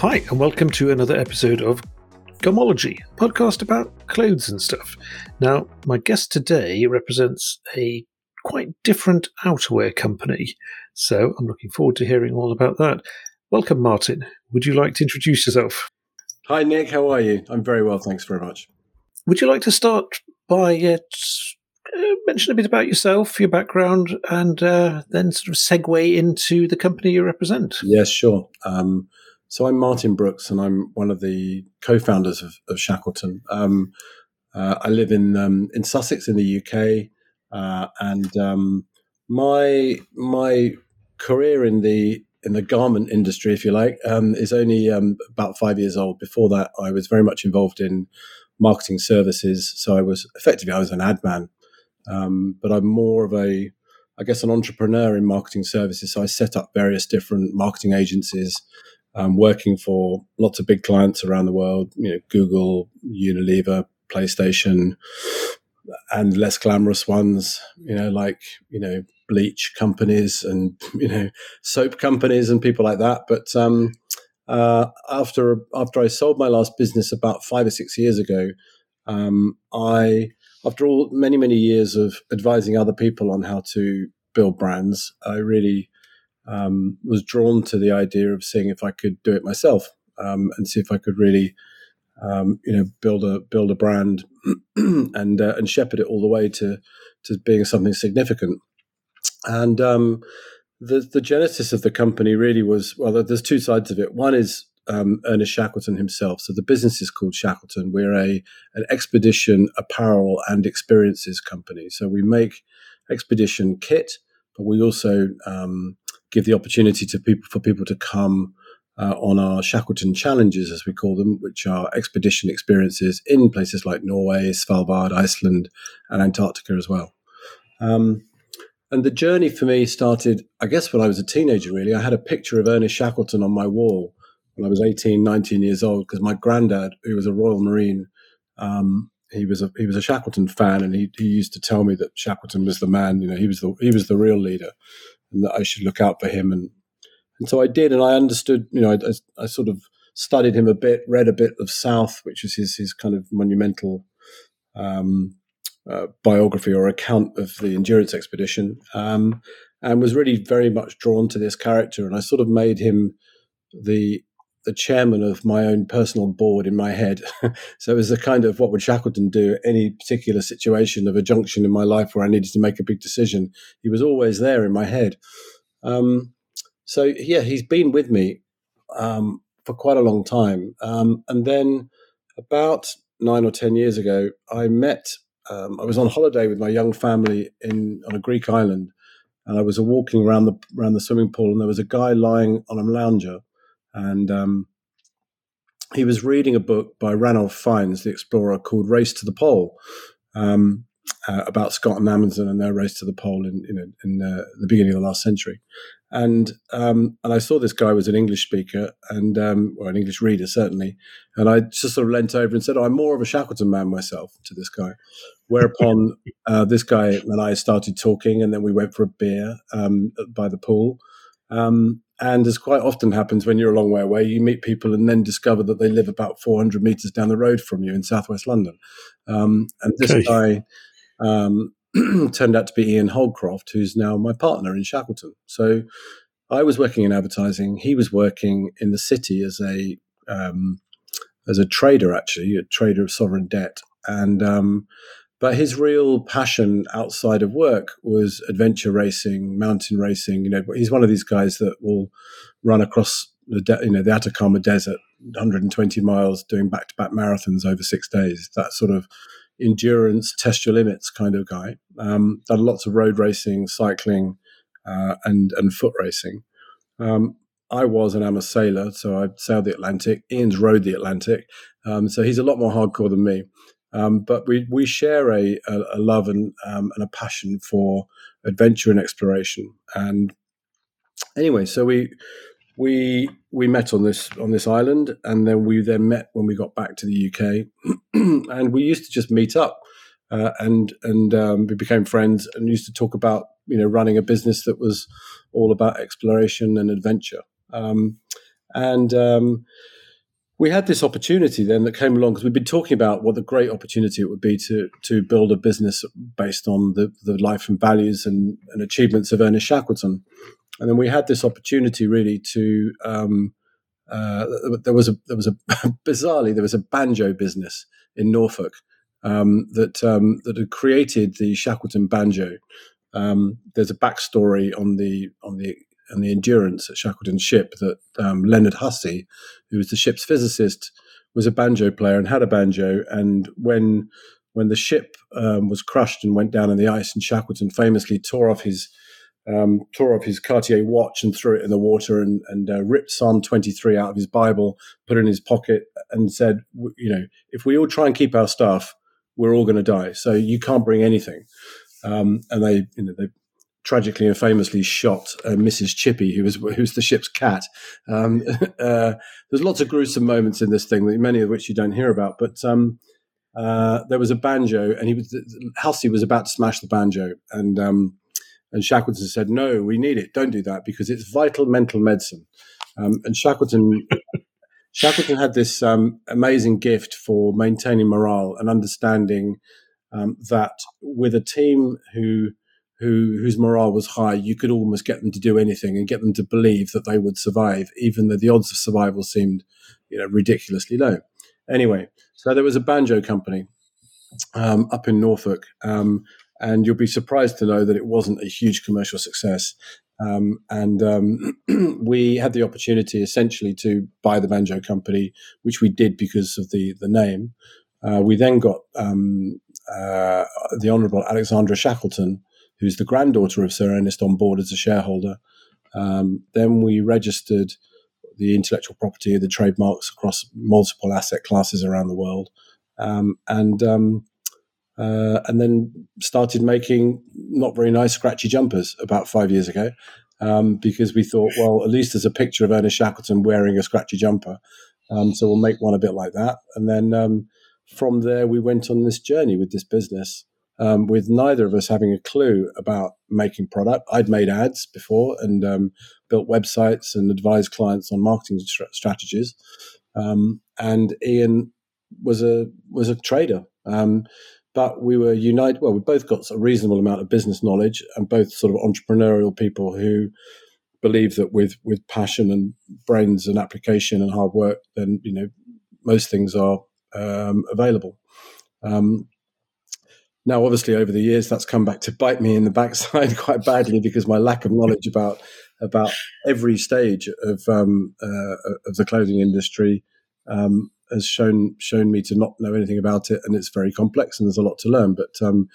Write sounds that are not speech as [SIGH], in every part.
Hi, and welcome to another episode of Gomology, podcast about clothes and stuff. Now, my guest today represents a quite different outerwear company, so I'm looking forward to hearing all about that. Welcome, Martin. Would you like to introduce yourself? Hi, Nick. How are you? I'm very well, thanks very much. Would you like to start by uh, uh, mention a bit about yourself, your background, and uh, then sort of segue into the company you represent? Yes, sure. Um, so I'm Martin Brooks, and I'm one of the co-founders of, of Shackleton. Um, uh, I live in um, in Sussex in the UK, uh, and um, my my career in the in the garment industry, if you like, um, is only um, about five years old. Before that, I was very much involved in marketing services. So I was effectively I was an ad man um, but I'm more of a, I guess, an entrepreneur in marketing services. So I set up various different marketing agencies, um, working for lots of big clients around the world. You know, Google, Unilever, PlayStation, and less glamorous ones. You know, like you know, bleach companies and [LAUGHS] you know, soap companies and people like that. But um, uh, after after I sold my last business about five or six years ago, um, I after all many many years of advising other people on how to build brands, I really um, was drawn to the idea of seeing if I could do it myself um, and see if I could really, um, you know, build a build a brand [CLEARS THROAT] and uh, and shepherd it all the way to to being something significant. And um, the the genesis of the company really was well. There's two sides of it. One is um, Ernest Shackleton himself. So the business is called Shackleton. We're a an expedition apparel and experiences company. So we make expedition kit, but we also um, give the opportunity to people for people to come uh, on our Shackleton challenges, as we call them, which are expedition experiences in places like Norway, Svalbard, Iceland, and Antarctica as well. Um, and the journey for me started, I guess, when I was a teenager, really. I had a picture of Ernest Shackleton on my wall when I was 18, 19 years old, because my granddad, who was a Royal Marine, um, he was a he was a Shackleton fan, and he, he used to tell me that Shackleton was the man. You know, he was the he was the real leader, and that I should look out for him. And and so I did, and I understood. You know, I, I, sort of studied him a bit, read a bit of South, which is his his kind of monumental um, uh, biography or account of the endurance expedition, um, and was really very much drawn to this character. And I sort of made him the the chairman of my own personal board in my head. [LAUGHS] so it was a kind of what would Shackleton do at any particular situation of a junction in my life where I needed to make a big decision. He was always there in my head. Um, so yeah, he's been with me um, for quite a long time. Um, and then about nine or ten years ago, I met. Um, I was on holiday with my young family in on a Greek island, and I was walking around the around the swimming pool, and there was a guy lying on a lounger and um, he was reading a book by Ranulph Fiennes, the explorer, called Race to the Pole, um, uh, about Scott and Amundsen and their race to the pole in, in, in uh, the beginning of the last century. And um, and I saw this guy was an English speaker and um, or an English reader certainly, and I just sort of leant over and said, oh, "I'm more of a Shackleton man myself." To this guy, whereupon [LAUGHS] uh, this guy and I started talking, and then we went for a beer um, by the pool, um, and as quite often happens when you're a long way away, you meet people and then discover that they live about 400 meters down the road from you in southwest London. Um, and this okay. guy um, [CLEARS THROAT] turned out to be Ian Holdcroft, who's now my partner in Shackleton. So I was working in advertising. He was working in the city as a um, as a trader, actually, a trader of sovereign debt. And um, but his real passion outside of work was adventure racing, mountain racing. You know, he's one of these guys that will run across the de- you know the Atacama Desert, 120 miles, doing back-to-back marathons over six days. That sort of endurance, test your limits kind of guy. Um, done lots of road racing, cycling, uh, and and foot racing. Um, I was and am a sailor, so I sailed the Atlantic. Ian's rode the Atlantic, um, so he's a lot more hardcore than me. Um, but we we share a, a, a love and um, and a passion for adventure and exploration. And anyway, so we we we met on this on this island, and then we then met when we got back to the UK, [CLEARS THROAT] and we used to just meet up. Uh, and and um, we became friends and used to talk about you know running a business that was all about exploration and adventure. Um, and um, we had this opportunity then that came along because we've been talking about what the great opportunity it would be to to build a business based on the, the life and values and, and achievements of Ernest Shackleton. And then we had this opportunity really to um, uh, there was a there was a [LAUGHS] bizarrely there was a banjo business in Norfolk um, that um, that had created the Shackleton banjo. Um, there's a backstory on the on the and the endurance at Shackleton's ship that um, Leonard Hussey, who was the ship's physicist, was a banjo player and had a banjo. And when when the ship um, was crushed and went down in the ice, and Shackleton famously tore off his um, tore off his Cartier watch and threw it in the water, and, and uh, ripped Psalm twenty three out of his Bible, put it in his pocket, and said, "You know, if we all try and keep our stuff, we're all going to die. So you can't bring anything." Um, and they, you know, they tragically and famously shot uh, Mrs. Chippy, who was who was the ship's cat. Um, [LAUGHS] uh, there's lots of gruesome moments in this thing, many of which you don't hear about. But um, uh, there was a banjo, and he was Halsey was about to smash the banjo, and um, and Shackleton said, "No, we need it. Don't do that because it's vital mental medicine." Um, and Shackleton. [LAUGHS] Shackleton had this um, amazing gift for maintaining morale and understanding um, that with a team who who whose morale was high, you could almost get them to do anything and get them to believe that they would survive, even though the odds of survival seemed, you know, ridiculously low. Anyway, so there was a banjo company um, up in Norfolk, um, and you'll be surprised to know that it wasn't a huge commercial success. Um, and um, [CLEARS THROAT] we had the opportunity essentially to buy the banjo company, which we did because of the the name. Uh, we then got um, uh, the Honourable Alexandra Shackleton, who's the granddaughter of Sir Ernest, on board as a shareholder. Um, then we registered the intellectual property, of the trademarks across multiple asset classes around the world, um, and um, uh, and then started making not very nice scratchy jumpers about five years ago. Um, because we thought, well, at least there's a picture of Ernest Shackleton wearing a scratchy jumper, um, so we'll make one a bit like that. And then um, from there, we went on this journey with this business um, with neither of us having a clue about making product. I'd made ads before and um, built websites and advised clients on marketing strategies. Um, and Ian was a was a trader, um, but we were united. Well, we both got a reasonable amount of business knowledge and both sort of entrepreneurial people who believe that with with passion and brains and application and hard work, then you know most things are um, available. Um, now, obviously, over the years, that's come back to bite me in the backside [LAUGHS] quite badly because my lack of knowledge about about every stage of um, uh, of the clothing industry um, has shown shown me to not know anything about it, and it's very complex and there's a lot to learn. But um,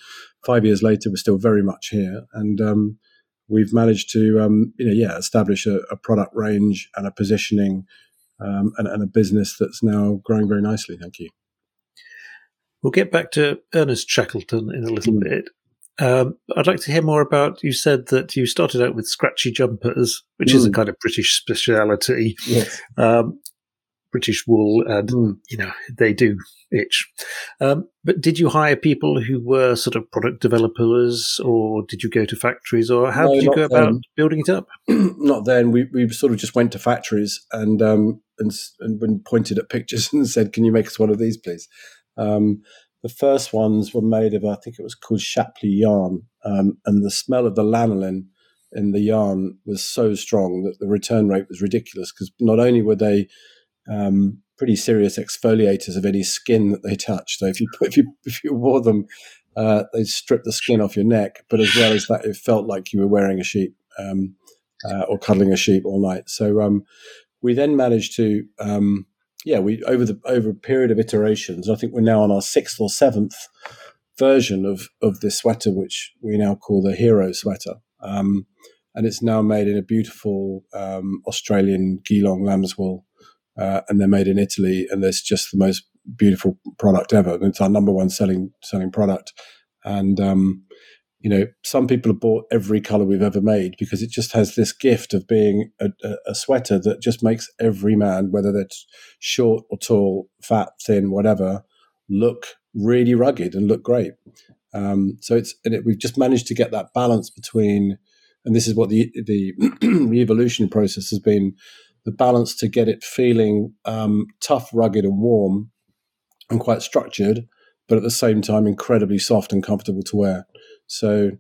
five years later, we're still very much here, and um, we've managed to um, you know yeah establish a, a, product range and a positioning um, and, and a business that's now growing very nicely. Thank you. We'll get back to Ernest Shackleton in a little mm. bit. Um, I'd like to hear more about. You said that you started out with scratchy jumpers, which mm. is a mm. kind of British speciality. Yes. Um, British wool, and mm. you know they do itch. Um, but did you hire people who were sort of product developers, or did you go to factories, or how no, did you go then. about building it up? [CLEARS THROAT] not then. We we sort of just went to factories and um and and pointed at pictures [LAUGHS] and said, "Can you make us one of these, please?" Um, the first ones were made of, I think it was called Shapley yarn, um, and the smell of the lanolin in the yarn was so strong that the return rate was ridiculous because not only were they um, pretty serious exfoliators of any skin that they touched, so if you [LAUGHS] if you if you wore them, uh, they stripped the skin off your neck, but as well as that, it felt like you were wearing a sheep um, uh, or cuddling a sheep all night. So um, we then managed to um, yeah, we over the over a period of iterations, I think we're now on our sixth or seventh version of of this sweater, which we now call the Hero sweater, um, and it's now made in a beautiful um, Australian Geelong lamb's wool, uh, and they're made in Italy, and it's just the most beautiful product ever. It's our number one selling selling product, and um, you know, some people have bought every color we've ever made because it just has this gift of being a, a, sweater that just makes every man, whether they're short or tall, fat, thin, whatever, look really rugged and look great. Um, so it's and it, we've just managed to get that balance between, and this is what the the, [CLEARS THROAT] the evolution process has been the balance to get it feeling um, tough, rugged, and warm, and quite structured, but at the same time incredibly soft and comfortable to wear. So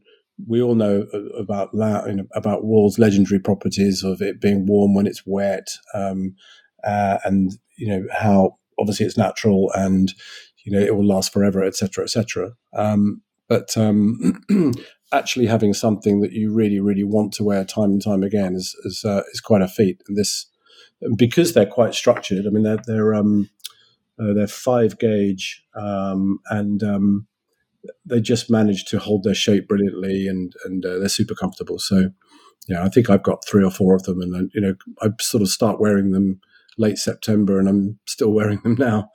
we all know about know, about wool's legendary properties of it being warm when it's wet, um, uh, and you know how obviously it's natural and you know it will last forever, etc., etc. Um, but um, [CLEARS THROAT] actually having something that you really, really want to wear time and time again is is, uh, is quite a feat. And this because they're quite structured. I mean, they're they're um, uh, they're five gauge um, and um, they just manage to hold their shape brilliantly, and and uh, they're super comfortable. So, yeah, I think I've got three or four of them, and uh, you know, I sort of start wearing them late September, and I'm still [LAUGHS] wearing them now.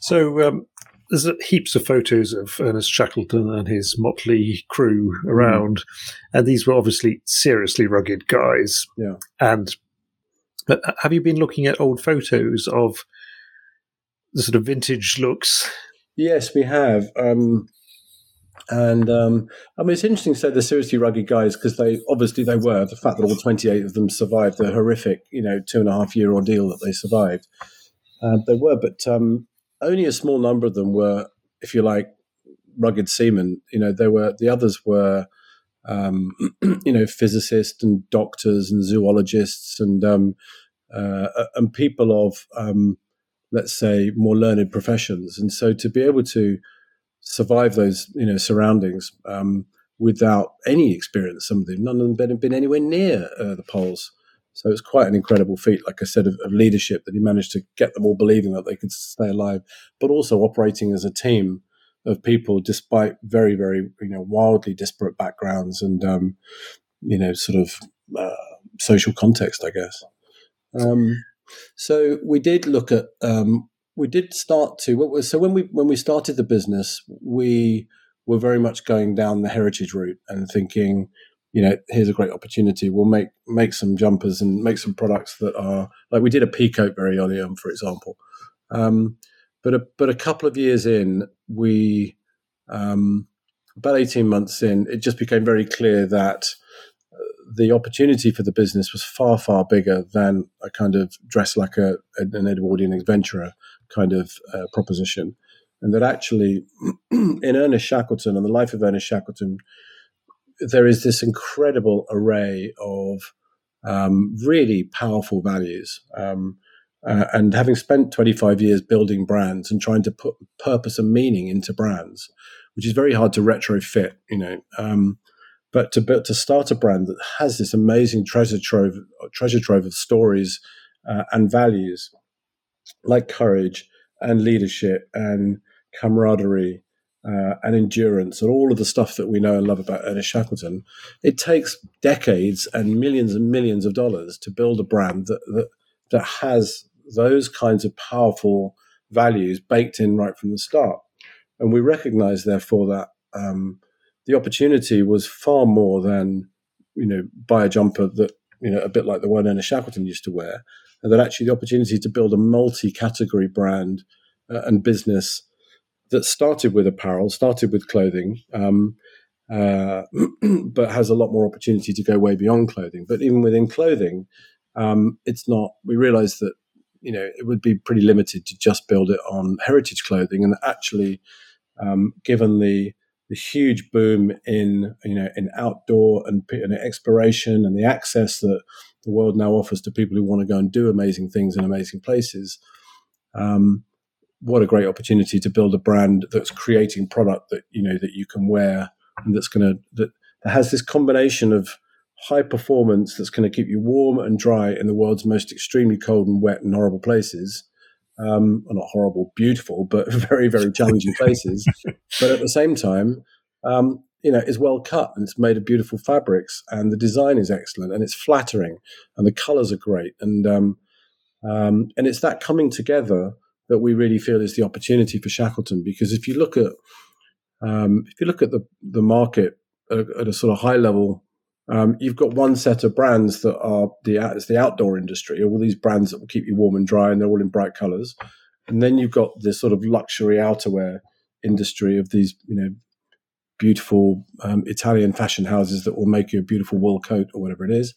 So, um, there's heaps of photos of Ernest Shackleton and his motley crew around, mm. and these were obviously seriously rugged guys. Yeah. And but have you been looking at old photos of the sort of vintage looks? Yes, we have. Um, and um, I mean, it's interesting to say they're seriously rugged guys because they obviously they were. The fact that all 28 of them survived the horrific, you know, two and a half year ordeal that they survived, uh, they were. But um, only a small number of them were, if you like, rugged seamen. You know, there were the others were, um, [CLEARS THROAT] you know, physicists and doctors and zoologists and um, uh, and people of, um, let's say, more learned professions. And so to be able to survive those, you know, surroundings um, without any experience, some of them, none of them had been anywhere near uh, the poles. So it's quite an incredible feat, like I said, of, of, leadership that he managed to get them all believing that they could stay alive, but also operating as a team of people despite very, very, you know, wildly disparate backgrounds and, um, you know, sort of uh, social context, I guess. Um, so we did look at, um, we did start to. So when we when we started the business, we were very much going down the heritage route and thinking you know, here's a great opportunity. We'll make make some jumpers and make some products that are like we did a peacoat very early on, for example. Um, but a, but a couple of years in, we um, about eighteen months in, it just became very clear that the opportunity for the business was far far bigger than a kind of dress like a an Edwardian adventurer kind of uh, proposition, and that actually [CLEARS THROAT] in Ernest Shackleton and the life of Ernest Shackleton there is this incredible array of um, really powerful values. Um, uh, and having spent 25 years building brands and trying to put purpose and meaning into brands, which is very hard to retrofit, you know. Um, but to build, to start a brand that has this amazing treasure trove treasure trove of stories uh, and values, like courage and leadership and camaraderie uh, and endurance and all of the stuff that we know and love about Ernest Shackleton, it takes decades and millions and millions of dollars to build a brand that that, that has those kinds of powerful values baked in right from the start. And we recognize, therefore, that um, the opportunity was far more than you know buy a jumper that you know a bit like the one Ernest Shackleton used to wear, and that actually the opportunity to build a multi-category brand uh, and business that started with apparel, started with clothing, um, uh, [CLEARS THROAT] but has a lot more opportunity to go way beyond clothing. But even within clothing, um, it's not. We realise that you know it would be pretty limited to just build it on heritage clothing, and actually, um, given the the huge boom in you know in outdoor and, and exploration and the access that the world now offers to people who want to go and do amazing things in amazing places. Um, what a great opportunity to build a brand that's creating product that you know that you can wear and that's going to that, that has this combination of high performance that's going to keep you warm and dry in the world's most extremely cold and wet and horrible places um, well, not horrible beautiful but [LAUGHS] very very challenging [LAUGHS] places but at the same time um, you know is well cut and it's made of beautiful fabrics and the design is excellent and it's flattering and the colors are great and um, um and it's that coming together that we really feel is the opportunity for Shackleton. Because if you look at um, if you look at the the market at a, at a sort of high level, um, you've got one set of brands that are the it's the outdoor industry, all these brands that will keep you warm and dry, and they're all in bright colours. And then you've got this sort of luxury outerwear industry of these, you know, beautiful um, Italian fashion houses that will make you a beautiful wool coat or whatever it is.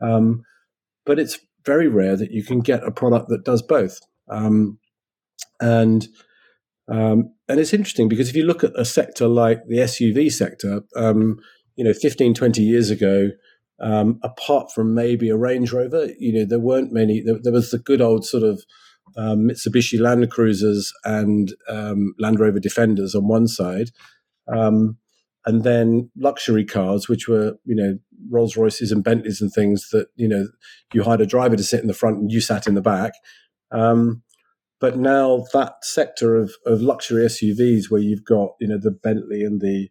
Um, but it's very rare that you can get a product that does both. Um, and um, and it's interesting because if you look at a sector like the SUV sector, um, you know, 15, 20 years ago, um, apart from maybe a Range Rover, you know, there weren't many. There, there was the good old sort of um, Mitsubishi Land Cruisers and um, Land Rover Defenders on one side, um, and then luxury cars, which were you know Rolls Royces and Bentleys and things that you know you hired a driver to sit in the front and you sat in the back. Um, but now that sector of, of luxury SUVs, where you've got you know the Bentley and the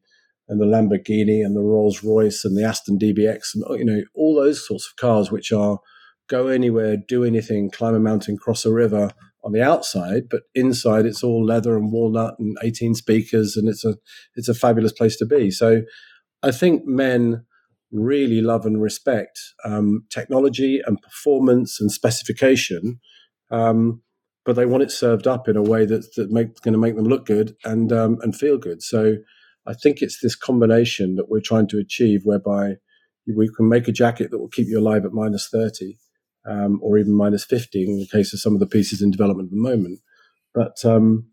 and the Lamborghini and the Rolls Royce and the Aston DBX and you know all those sorts of cars, which are go anywhere, do anything, climb a mountain, cross a river on the outside, but inside it's all leather and walnut and 18 speakers, and it's a it's a fabulous place to be. So I think men really love and respect um, technology and performance and specification, um, but they want it served up in a way that's that going to make them look good and um, and feel good. So I think it's this combination that we're trying to achieve, whereby we can make a jacket that will keep you alive at minus 30 um, or even minus 50 in the case of some of the pieces in development at the moment. But um,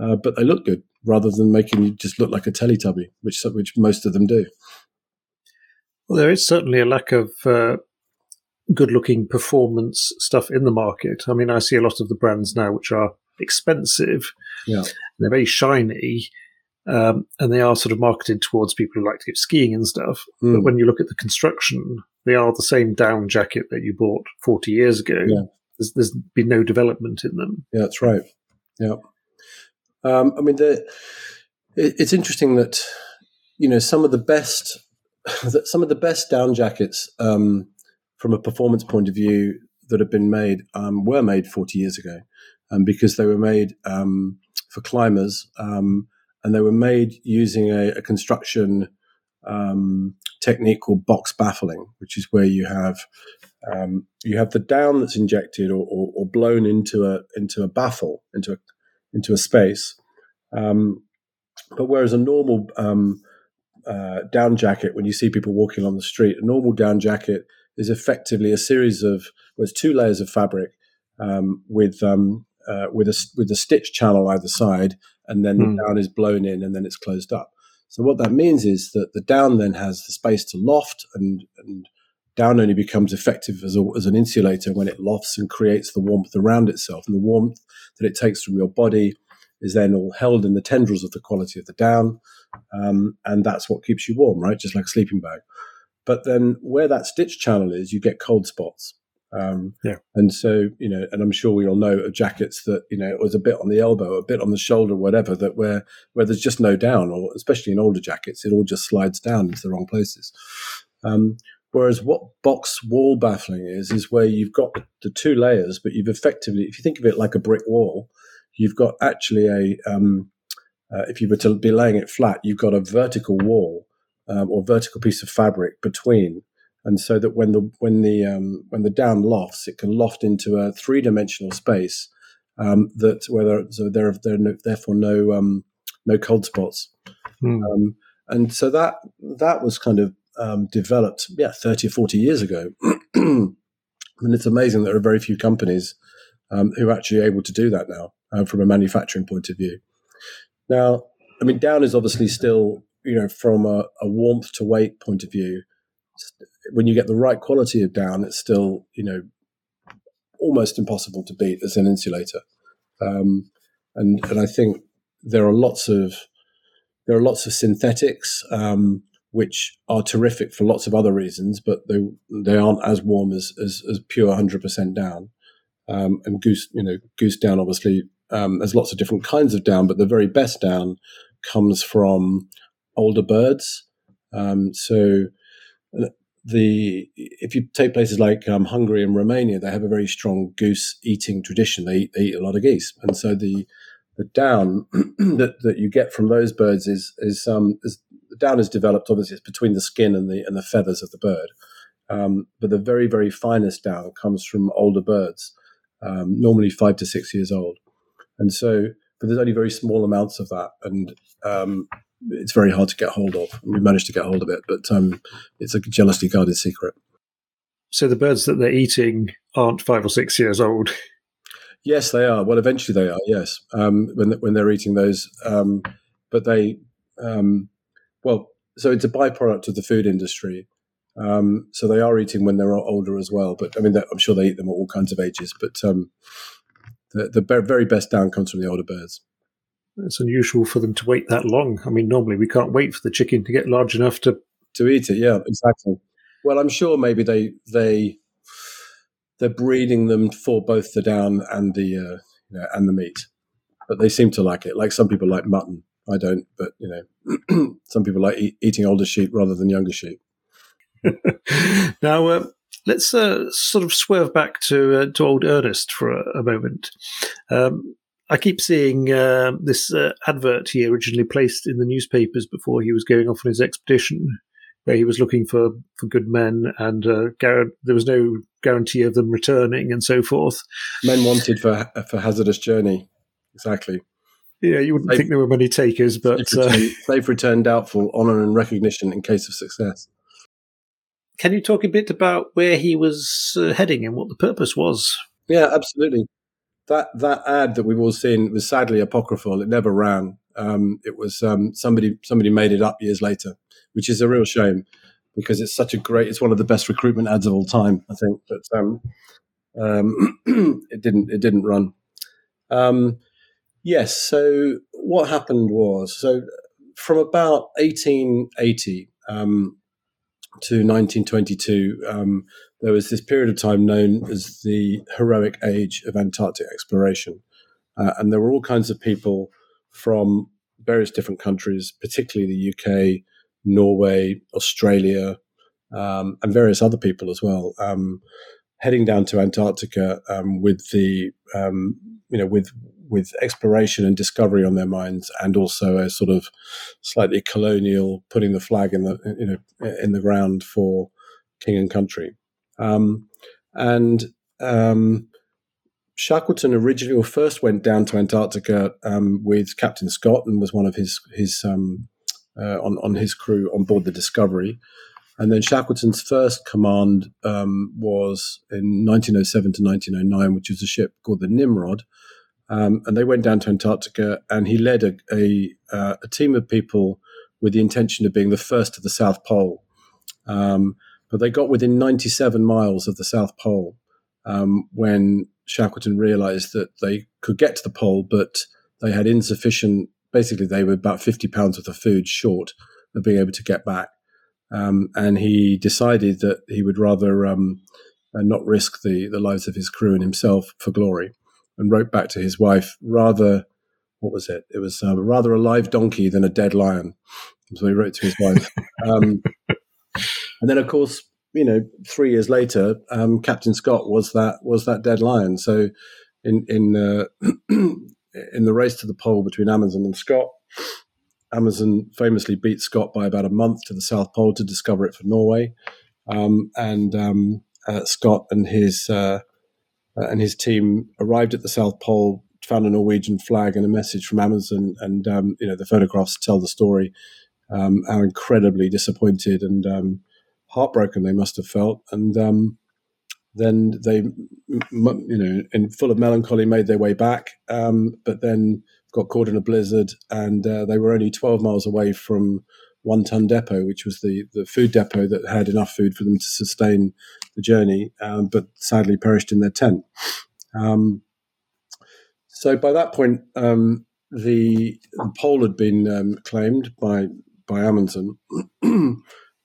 uh, but they look good rather than making you just look like a Teletubby, which which most of them do. Well, there is certainly a lack of uh, good-looking performance stuff in the market. I mean, I see a lot of the brands now which are expensive. Yeah, they're very shiny. Um, and they are sort of marketed towards people who like to go skiing and stuff. Mm. But hmm. when you look at the construction, they are the same down jacket that you bought 40 years ago. Yeah. There's, there's been no development in them. Yeah, that's right. Yeah. Um, I mean, the, it, it's interesting that, you know, some of the best, [LAUGHS] some of the best down jackets um, from a performance point of view that have been made um, were made 40 years ago um, because they were made um, for climbers um, and they were made using a, a construction um, technique called box baffling, which is where you have um, you have the down that's injected or, or, or, blown into a into a baffle into a into a space. Um, but whereas a normal um, uh, down jacket, when you see people walking on the street, a normal down jacket is effectively a series of well, it's two layers of fabric um, with um, uh, with a with a stitch channel either side, and then mm. the hmm. down is blown in, and then it's closed up. So what that means is that the down then has the space to loft, and, and down only becomes effective as, a, as an insulator when it lofts and creates the warmth around itself. And the warmth that it takes from your body is then all held in the tendrils of the quality of the down, um, and that's what keeps you warm, right? Just like a sleeping bag. But then where that stitch channel is, you get cold spots. Um, yeah. And so, you know, and I'm sure we all know of jackets that, you know, it was a bit on the elbow, a bit on the shoulder, whatever, that where, where there's just no down, or especially in older jackets, it all just slides down into the wrong places. Um, whereas what box wall baffling is, is where you've got the two layers, but you've effectively, if you think of it like a brick wall, you've got actually a, um, uh, if you were to be laying it flat, you've got a vertical wall um, or vertical piece of fabric between and so that when the when the um, when the down lofts, it can loft into a three dimensional space um, that where there, so there are, there are no, therefore no um, no cold spots, mm. and so that that was kind of um, developed yeah thirty or forty years ago, [CLEARS THROAT] and it's amazing there are very few companies um, who are actually able to do that now uh, from a manufacturing point of view. Now, I mean, down is obviously still you know from a, a warmth to weight point of view when you get the right quality of down, it's still you know almost impossible to beat as an insulator. Um, and and I think there are lots of there are lots of synthetics um, which are terrific for lots of other reasons, but they they aren't as warm as as, as pure hundred percent down. Um, and goose, you know, goose down obviously um, there's lots of different kinds of down, but the very best down comes from older birds. Um, so the if you take places like um, Hungary and Romania, they have a very strong goose eating tradition. They, they eat a lot of geese, and so the the down [CLEARS THROAT] that, that you get from those birds is is um is, the down is developed obviously it's between the skin and the and the feathers of the bird, um, but the very very finest down comes from older birds, um, normally five to six years old, and so but there's only very small amounts of that, and um, it's very hard to get hold of. We managed to get hold of it, but um, it's a jealously guarded secret. so the birds that they're eating aren't five or six years old. [LAUGHS] Yes, they are. Well, eventually they are. Yes, um, when when they're eating those, um, but they, um, well, so it's a byproduct of the food industry. Um, so they are eating when they're older as well. But I mean, I'm sure they eat them at all kinds of ages. But um, the, the very best down comes from the older birds. It's unusual for them to wait that long. I mean, normally we can't wait for the chicken to get large enough to to eat it. Yeah, exactly. Well, I'm sure maybe they they they're breeding them for both the down and the uh, you know, and the meat, but they seem to like it. Like some people like mutton. I don't, but you know, [CLEARS THROAT] some people like eat, eating older sheep rather than younger sheep. [LAUGHS] now, uh, let's uh, sort of swerve back to uh, to old Ernest for a, a moment. Um, I keep seeing uh, this uh, advert he originally placed in the newspapers before he was going off on his expedition, where he was looking for, for good men, and uh, gar- there was no guarantee of them returning, and so forth. Men wanted for for hazardous journey, exactly. Yeah, you wouldn't think there were many takers, but they've returned, they've doubtful honour and recognition in case of success. Can you talk a bit about where he was uh, heading and what the purpose was? Yeah, absolutely. That that ad that we've all seen was sadly apocryphal. It never ran. Um, it was um, somebody somebody made it up years later, which is a real shame because it's such a great. It's one of the best recruitment ads of all time, I think. But um, um [CLEARS THROAT] it didn't it didn't run. Um, yes. So what happened was so from about 1880 um, to 1922, um, there was this period of time known as the heroic age of Antarctic exploration. Uh, and there were all kinds of people from various different countries, particularly the UK, Norway, Australia, um, and various other people as well, um, heading down to Antarctica um, with the um, you know with with exploration and discovery on their minds, and also a sort of slightly colonial putting the flag in the you know in the ground for king and country. Um, and um, Shackleton originally or first went down to Antarctica um, with Captain Scott and was one of his his um, uh, on on his crew on board the Discovery. And then Shackleton's first command um, was in 1907 to 1909, which was a ship called the Nimrod, um, and they went down to Antarctica, and he led a, a, uh, a, team of people with the intention of being the first to the South Pole. Um, but they got within 97 miles of the South Pole um, when Shackleton realized that they could get to the pole, but they had insufficient, basically, they were about 50 pounds worth of food short of being able to get back. Um, and he decided that he would rather um, uh, not risk the, the lives of his crew and himself for glory and wrote back to his wife rather what was it? It was uh, rather a live donkey than a dead lion. So he wrote to his wife. [LAUGHS] Um, and then, of course, you know, three years later, um, Captain Scott was that was that dead lion. So, in in uh, [CLEARS THROAT] in the race to the pole between Amundsen and Scott, Amundsen famously beat Scott by about a month to the South Pole to discover it for Norway, um, and um, uh, Scott and his uh, uh, and his team arrived at the South Pole, found a Norwegian flag and a message from Amundsen, and um, you know the photographs tell the story. Um, how incredibly disappointed and um, heartbroken they must have felt, and um, then they, you know, in full of melancholy, made their way back, um, but then got caught in a blizzard, and uh, they were only 12 miles away from one ton depot, which was the, the food depot that had enough food for them to sustain the journey, um, but sadly perished in their tent. Um, so by that point, um, the, the, pole had been um, claimed by by Amundsen. [CLEARS THROAT]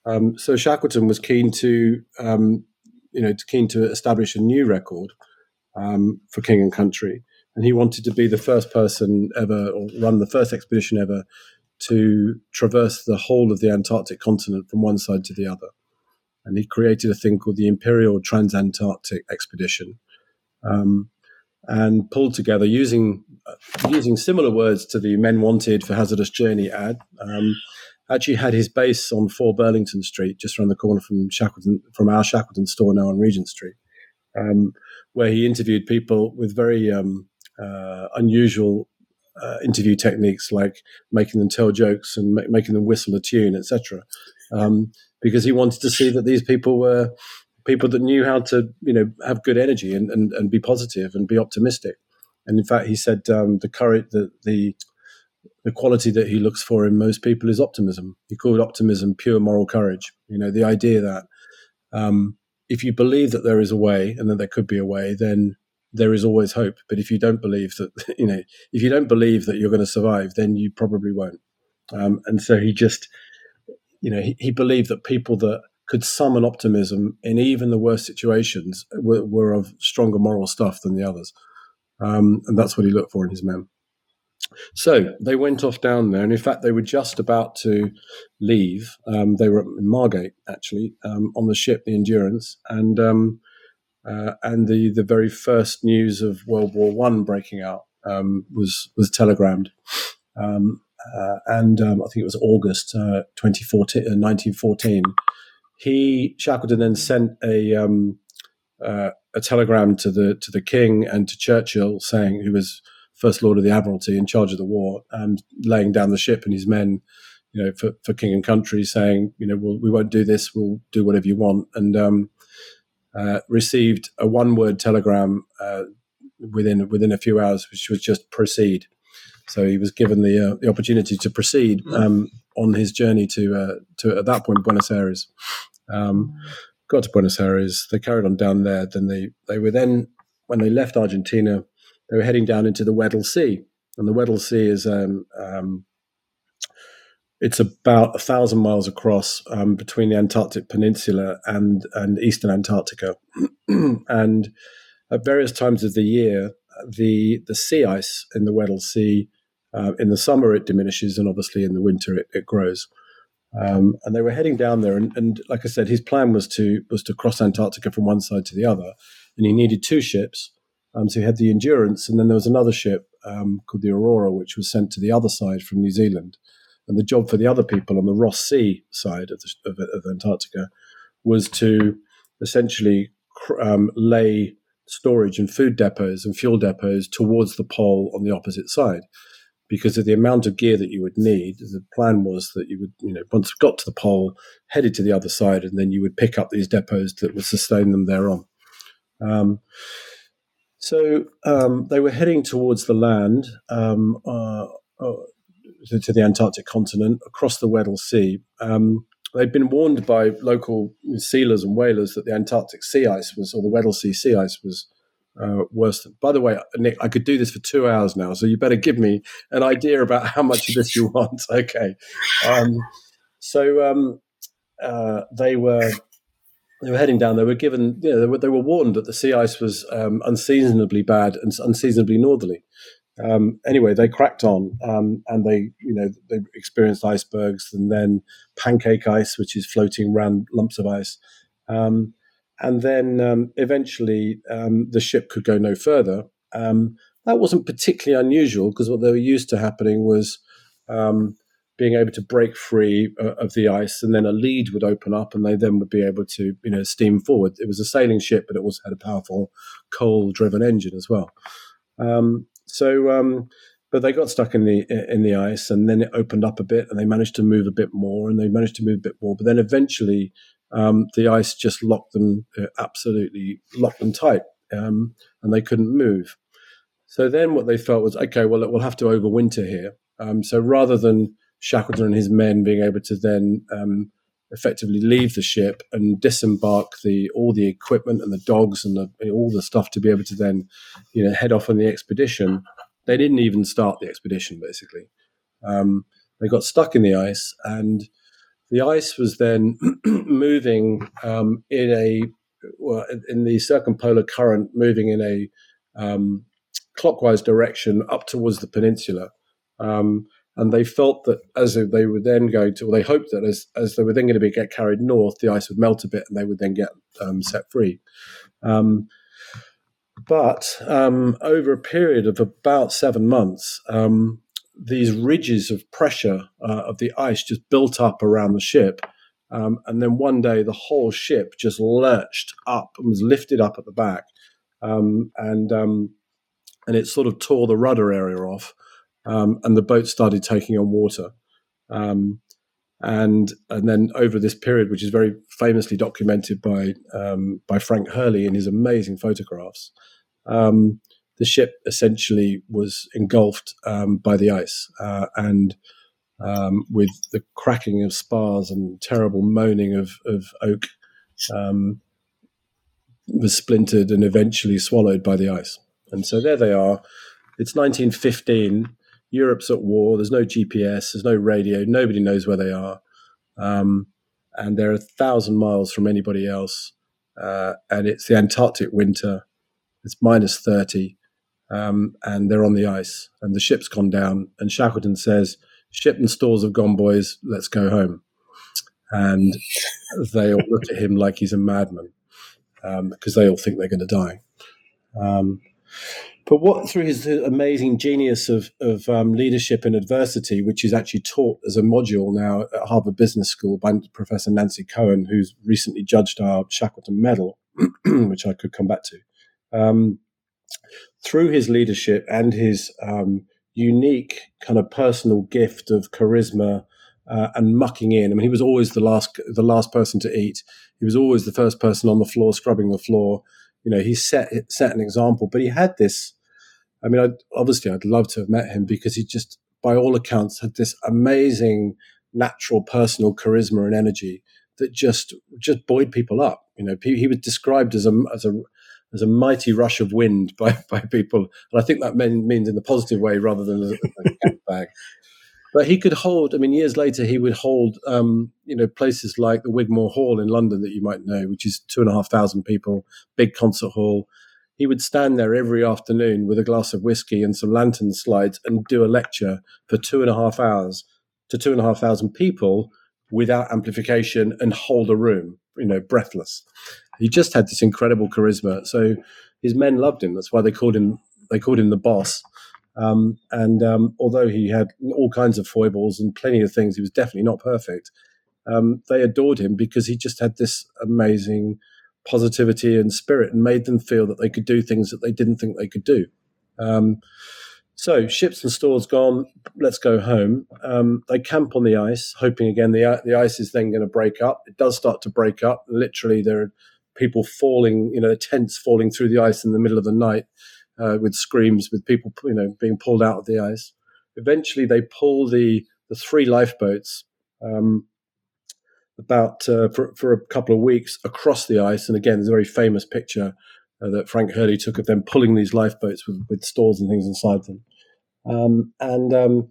Um, so Shackleton was keen to, um, you know, keen to establish a new record for King and Country, and he wanted to be the first person ever, or run the first expedition ever to traverse the whole of the Antarctic continent from one side to the other. And he created a thing called the Imperial Transantarctic Expedition, um, and pulled together using uh, using similar words to the Men Wanted for Hazardous Journey ad. Um, actually, had his base on 4 Burlington Street, just around the corner from Shackleton, from our Shackleton store now on Regent Street, um, where he interviewed people with very um, uh, unusual uh, interview techniques like making them tell jokes and ma- making them whistle a tune, etc. Um, because he wanted to see that these people were people that knew how to, you know, have good energy and, and, and be positive and be optimistic. And in fact, he said um, the courage, the, the the quality that he looks for in most people is optimism. He called optimism pure moral courage. You know, the idea that um, if you believe that there is a way and that there could be a way, then there is always hope. But if you don't believe that, [LAUGHS] you know, if you don't believe that you're going to survive, then you probably won't. Um, and so he just, you know, he, he, believed that people that could summon optimism in even the worst situations were, were of stronger moral stuff than the others. Um, and that's what he looked for in his men. So they went off down there, and in fact, they were just about to leave. Um, they were in Margate, actually, um, on the ship, the Endurance, and um, uh, and the the very first news of World War One breaking out um, was was telegrammed, um, uh, and um, I think it was August uh, 2014, 1914. Uh, he Shackleton then sent a uh, a telegram to the to the King and to Churchill saying, who was First Lord of the Admiralty in charge of the war, and laying down the ship and his men, you know, for, for king and country, saying, you know, we'll, we won't do this, we'll do whatever you want, and um, uh, received a one-word telegram uh, within within a few hours, which was just proceed. So he was given the uh, the opportunity to proceed mm. um, on his journey to uh, to at that point Buenos Aires. Um, got to Buenos Aires. They carried on down there. Then they they were then when they left Argentina they were heading down into the Weddell Sea, and the Weddell Sea is um, um, it's about a thousand miles across um, between the Antarctic Peninsula and and eastern Antarctica, [CLEARS THROAT] and at various times of the year, the the sea ice in the Weddell Sea. Uh, in the summer, it diminishes, and obviously in the winter, it, it grows. Um, and they were heading down there, and, and, like I said, his plan was to was to cross Antarctica from one side to the other, and he needed two ships. Um, so he had the Endurance, and then there was another ship um, called the Aurora, which was sent to the other side from New Zealand. And the job for the other people on the Ross Sea side of, the, of, of Antarctica was to essentially um, lay storage and food depots and fuel depots towards the pole on the opposite side. Because of the amount of gear that you would need, the plan was that you would, you know, once got to the pole, headed to the other side, and then you would pick up these depots that would sustain them thereon. Um, so um, they were heading towards the land, um, uh, uh, to, the Antarctic continent, across the Weddell Sea. Um, they'd been warned by local sealers and whalers that the Antarctic sea ice was, or the Weddell Sea sea ice was uh, worse. Than, by the way, Nick, I could do this for two hours now, so you better give me an idea about how much of this you [LAUGHS] want. okay. Um, so um, uh, they were they were heading down. They were given, you know, they were, they were warned that the sea ice was um, unseasonably bad and unseasonably northerly. Um, anyway, they cracked on, um, and they, you know, they experienced icebergs, and then pancake ice, which is floating round lumps of ice, um, and then um, eventually um, the ship could go no further. that wasn't particularly unusual because what they were used to happening was being able to break free uh, of the ice, and then a lead would open up, and they then would be able to, you know, steam forward. It was a sailing ship, but it also had a powerful coal-driven engine as well. Um, so, um, but they got stuck in the in the ice, and then it opened up a bit, and they managed to move a bit more, and they managed to move a bit more. But then eventually, um, the ice just locked them uh, absolutely locked them tight, um, and they couldn't move. So then, what they felt was, okay, well, we'll have to overwinter here. Um, so rather than Shackleton and his men being able to then um, effectively leave the ship and disembark the all the equipment and the dogs and the, all the stuff to be able to then you know head off on the expedition. They didn't even start the expedition. Basically, um, they got stuck in the ice, and the ice was then [CLEARS THROAT] moving um, in a well, in the circumpolar current, moving in a um, clockwise direction up towards the peninsula. Um, and they felt that as they were then going to, or they hoped that as, as they were then going to be get carried north, the ice would melt a bit and they would then get um, set free. Um, but um, over a period of about seven months, um, these ridges of pressure uh, of the ice just built up around the ship. Um, and then one day, the whole ship just lurched up and was lifted up at the back, um, and and it sort of tore the rudder area off um, and the boat started taking on water. Um, and and then over this period, which is very famously documented by um, by Frank Hurley in his amazing photographs, um, the ship essentially was engulfed um, by the ice, uh, and um, with the cracking of spars and terrible moaning of of oak, was splintered and eventually swallowed by the ice. And so there they are. It's 1915. Europe's at war. There's no GPS. There's no radio. Nobody knows where they are. Um, and they're a thousand miles from anybody else. Uh, and it's the Antarctic winter. It's minus 30. Um, and they're on the ice. And the ship's gone down. And Shackleton says, Ship and stores have gone, boys. Let's go home. And they all look at him like he's a madman because um, they all think they're going to die. But what through his amazing genius of, of um, leadership in adversity, which is actually taught as a module now at Harvard Business School by Professor Nancy Cohen, who's recently judged our Shackleton Medal, [CLEARS THROAT] which I could come back to. Um, through his leadership and his um, unique kind of personal gift of charisma uh, and mucking in. I mean, he was always the last the last person to eat. He was always the first person on the floor scrubbing the floor. You know, he set set an example. But he had this I mean, I'd, obviously, I'd love to have met him because he just, by all accounts, had this amazing natural personal charisma and energy that just just buoyed people up. You know, he was described as a as a as a mighty rush of wind by [LAUGHS] by people, and I think that means in the positive way rather than a, a bag. But he could hold. I mean, years later, he would hold, um, you know, places like the Wigmore Hall in London that you might know, which is two and a half thousand people, big concert hall he would stand there every afternoon with a glass of whiskey and some lantern slides and do a lecture for two and a half hours to two and a half thousand people without amplification and hold a room, you know, breathless. He just had this incredible charisma. So his men loved him. That's why they called him they called him the boss. Um, and um, although he had all kinds of foibles and plenty of things, he was definitely not perfect. Um, they adored him because he just had this amazing positivity and spirit and made them feel that they could do things that they didn't think they could do. Um, so ships and stores gone. Let's go home. Um, they camp on the ice, hoping again the the ice is then going to break up. It does start to break up. Literally, there are people falling, you know, tents falling through the ice in the middle of the night uh, with screams, with people, you know, being pulled out of the ice. Eventually, they pull the the three lifeboats um, about uh, for, for a couple of weeks across the ice. And again, there's a very famous picture uh, that Frank Hurley took of them pulling these lifeboats with, with stores and things inside them. Um, and um,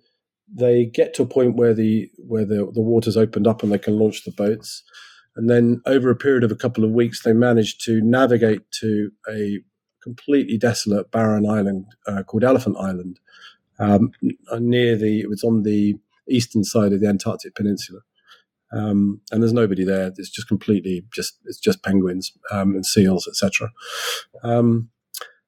they get to a point where the where the, the water's opened up and they can launch the boats. And then over a period of a couple of weeks, they managed to navigate to a completely desolate, barren island uh, called Elephant Island, um, near the. It was on the eastern side of the Antarctic Peninsula um, and there's nobody there. It's just completely just it's just penguins um, and seals, etc. Um,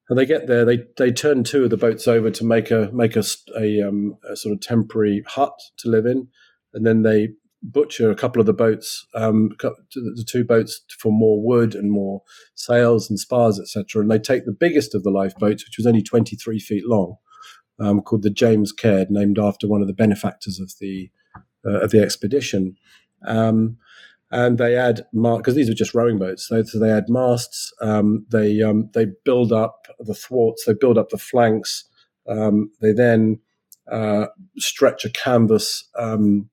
and they get there. They they turn two of the boats over to make a make a, a, um, a sort of temporary hut to live in, and then they butcher a couple of the boats, um, the two boats for more wood and more sails and spars, etc. And they take the biggest of the lifeboats, which was only 23 feet long, um, called the James Caird, named after one of the benefactors of the uh, of the expedition. Um, and they add because these are just rowing boats. So, so they add masts. Um, they um, they build up the thwarts. They build up the flanks. Um, they then uh, stretch a canvas um,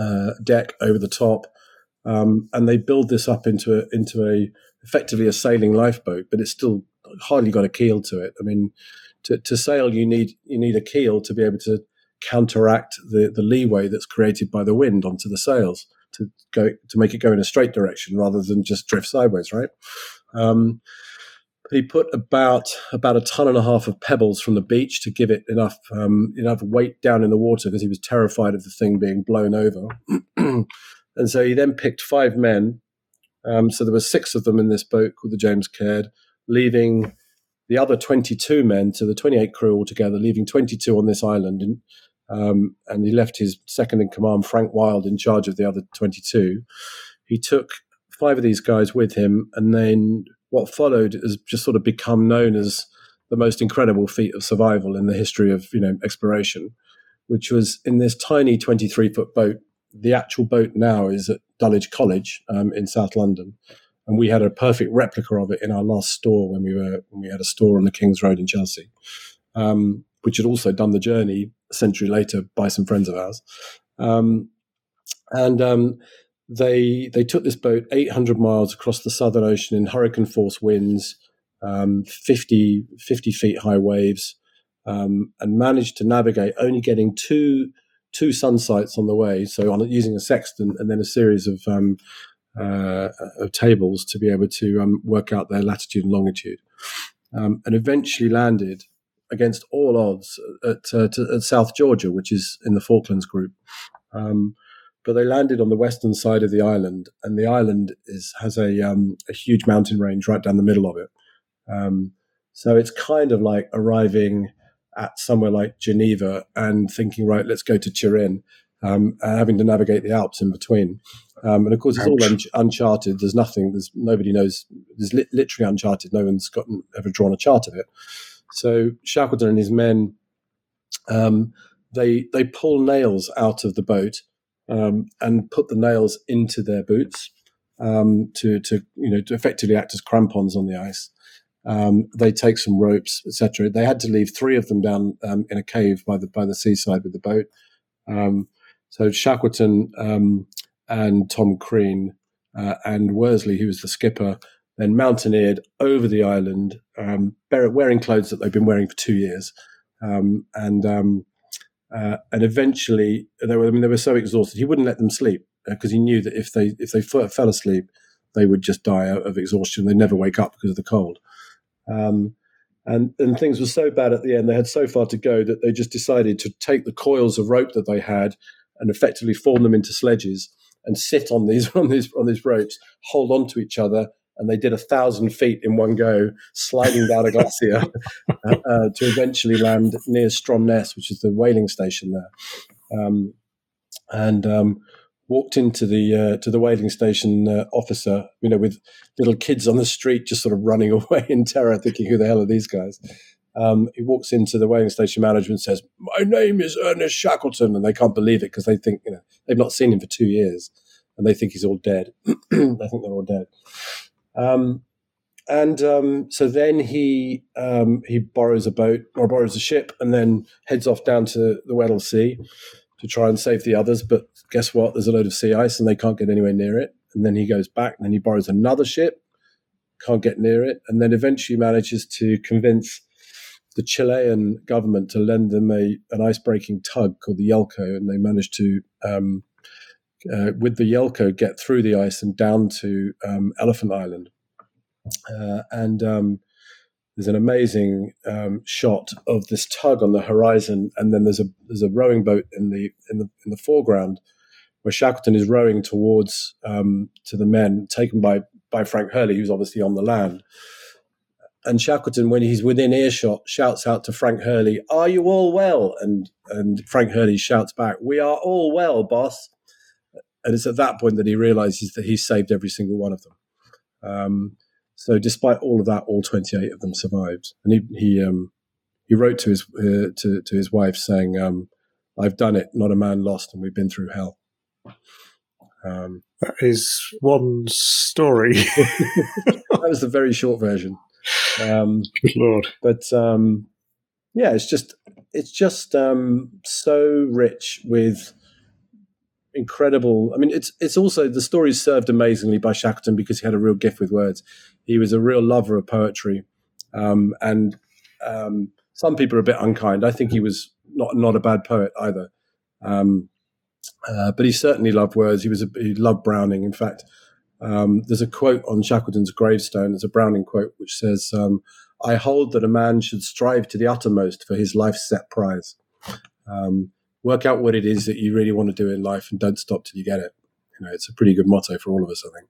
uh, deck over the top, um, and they build this up into a, into a effectively a sailing lifeboat. But it's still hardly got a keel to it. I mean, to, to sail you need you need a keel to be able to counteract the, the leeway that's created by the wind onto the sails to go to make it go in a straight direction rather than just drift sideways, right? Um, he put about about a ton and a half of pebbles from the beach to give it enough um, enough weight down in the water because he was terrified of the thing being blown over. [CLEARS THROAT] and so he then picked five men. Um, so there were six of them in this boat called the James Caird, leaving the other 22 men, so the 28 crew altogether, leaving 22 on this island. And um, and he left his second in command, Frank Wild, in charge of the other 22. He took five of these guys with him, and then what followed has just sort of become known as the most incredible feat of survival in the history of you know exploration, which was in this tiny 23 foot boat the actual boat now is at Dulwich College um, in South London, and we had a perfect replica of it in our last store when we were when we had a store on the King's Road in Chelsea, um, which had also done the journey century later by some friends of ours, um, and um, they they took this boat 800 miles across the Southern Ocean in hurricane force winds, um, 50, 50 feet high waves, um, and managed to navigate only getting two two sun sights on the way. So on using a sextant and then a series of um, uh, of tables to be able to um, work out their latitude and longitude, um, and eventually landed against all odds at, uh, to, at, South Georgia, which is in the Falklands group. Um, but they landed on the western side of the island, and the island is has a um, a huge mountain range right down the middle of it. Um, so it's kind of like arriving at somewhere like Geneva and thinking, right, let's go to Turin, um, having to navigate the Alps in between. Um, and of course, it's all un- uncharted. There's nothing. There's nobody knows. There's li- literally uncharted. No one's gotten ever drawn a chart of it. So Shackleton and his men, um, they they pull nails out of the boat um, and put the nails into their boots um, to, to, you know, to effectively act as crampons on the ice. Um, they take some ropes, etc. They had to leave three of them down um, in a cave by the by the seaside with the boat. Um, so Shackleton and Tom Crean uh, and Worsley, who was the skipper, then mountaineered over the island, wearing clothes that they've been wearing for two years, and uh, and eventually, they were, I mean, they were so exhausted, he wouldn't let them sleep because uh, he knew that if they if they f- fell asleep, they would just die of exhaustion. They'd never wake up because of the cold. Um, and and things were so bad at the end; they had so far to go that they just decided to take the coils of rope that they had and effectively form them into sledges and sit on these [LAUGHS] on these on these ropes, hold on to each other, and they did a thousand feet in one go, sliding down a glacier [LAUGHS] uh, uh, to eventually land near Stromness, which is the whaling station there, um, and um, walked into the uh, to the whaling station uh, officer, you know, with little kids on the street just sort of running [LAUGHS] away in terror, thinking, "Who the hell are these guys?" Um, he walks into the whaling station manager and says, "My name is Ernest Shackleton," and they can't believe it because they think you know they've not seen him for two years, and they think he's all dead. [CLEARS THROAT] I think they're all dead. Um, and um, so then he um, he borrows a boat or borrows a ship and then heads off down to the Weddell Sea to try and save the others. But guess what? There's a load of sea ice and they can't get anywhere near it. And then he goes back and then he borrows another ship, can't get near it, and then eventually manages to convince the Chilean government to lend them a an ice breaking tug called the Yelcho, and they managed to. Um, uh, with the Yelcho, get through the ice and down to um, Elephant Island, uh, and um, there's an amazing um, shot of this tug on the horizon, and then there's a there's a rowing boat in the in the in the foreground where Shackleton is rowing towards um, to the men, taken by by Frank Hurley, who's obviously on the land. And Shackleton, when he's within earshot, shouts out to Frank Hurley, "Are you all well?" And and Frank Hurley shouts back, "We are all well, boss." And it's at that point that he realizes that he's saved every single one of them. Um, so despite all of that, all 28 of them survived. And he, he, um, he wrote to his, uh, to, to his wife saying, um, I've done it, not a man lost, and we've been through hell. Um, that is one story. [LAUGHS] that was the very short version. Um, Good Lord. But um, yeah, it's just it's just um, so rich with incredible. I mean, it's it's also the story is served amazingly by Shackleton because he had a real gift with words. He was a real lover of poetry, um, and um, some people are a bit unkind. I think he was not not a bad poet either, um, uh, but he certainly loved words. He was a, he loved Browning. In fact, um, there's a quote on Shackleton's gravestone. There's a Browning quote which says, um, "I hold that a man should strive to the uttermost for his life's set prize." Um, work out what it is that you really want to do in life and don't stop till you get it. You know, it's a pretty good motto for all of us, I think.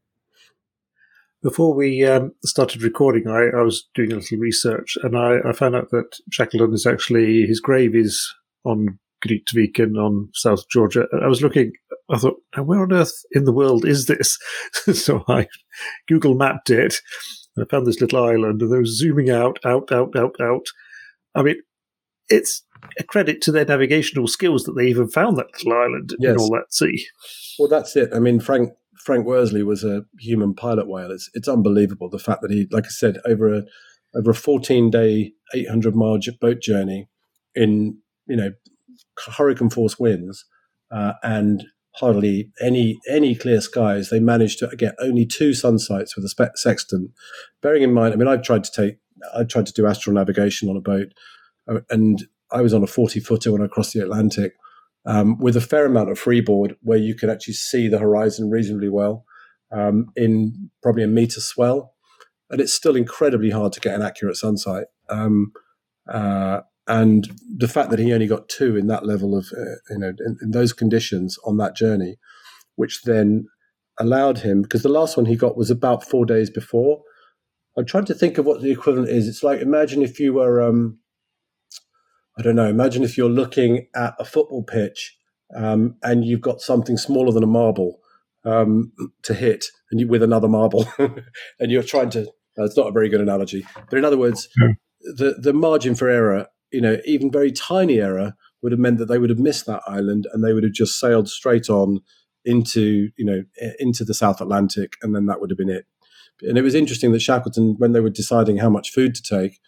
Before we um, started recording, I, I, was doing a little research and I, I, found out that Shackleton is actually, his grave is on Grytviken on South Georgia. I was looking, I thought, where on earth in the world is this? [LAUGHS] so I Google mapped it and I found this little island and I was zooming out, out, out, out, out. I mean, it's a credit to their navigational skills that they even found that little island yes. in all that sea. Well, that's it. I mean, Frank Frank Worsley was a human pilot whale. It's it's unbelievable the fact that he, like I said, over a over a 14 day, 800 mile boat journey in you know hurricane force winds uh, and hardly any any clear skies. They managed to get only two sun sights with a sextant. Bearing in mind, I mean, I've tried to take, I tried to do astral navigation on a boat, and I was on a forty footer when I crossed the Atlantic, um, with a fair amount of freeboard where you can actually see the horizon reasonably well, um, in probably a meter swell, and it's still incredibly hard to get an accurate sun sight. Um, uh, and the fact that he only got two in that level of uh, you know in, in, those conditions on that journey which then allowed him because the last one he got was about four days before i'm trying to think of what the equivalent is it's like imagine if you were um, i don't know imagine if you're looking at a football pitch um, and you've got something smaller than a marble um, to hit and you, with another marble [LAUGHS] and you're trying to uh, it's not a very good analogy but in other words yeah. the, the margin for error you know, even very tiny error would have meant that they would have missed that island and they would have just sailed straight on into, you know, into the South Atlantic, and then that would have been it. And it was interesting that Shackleton, when they were deciding how much food to take,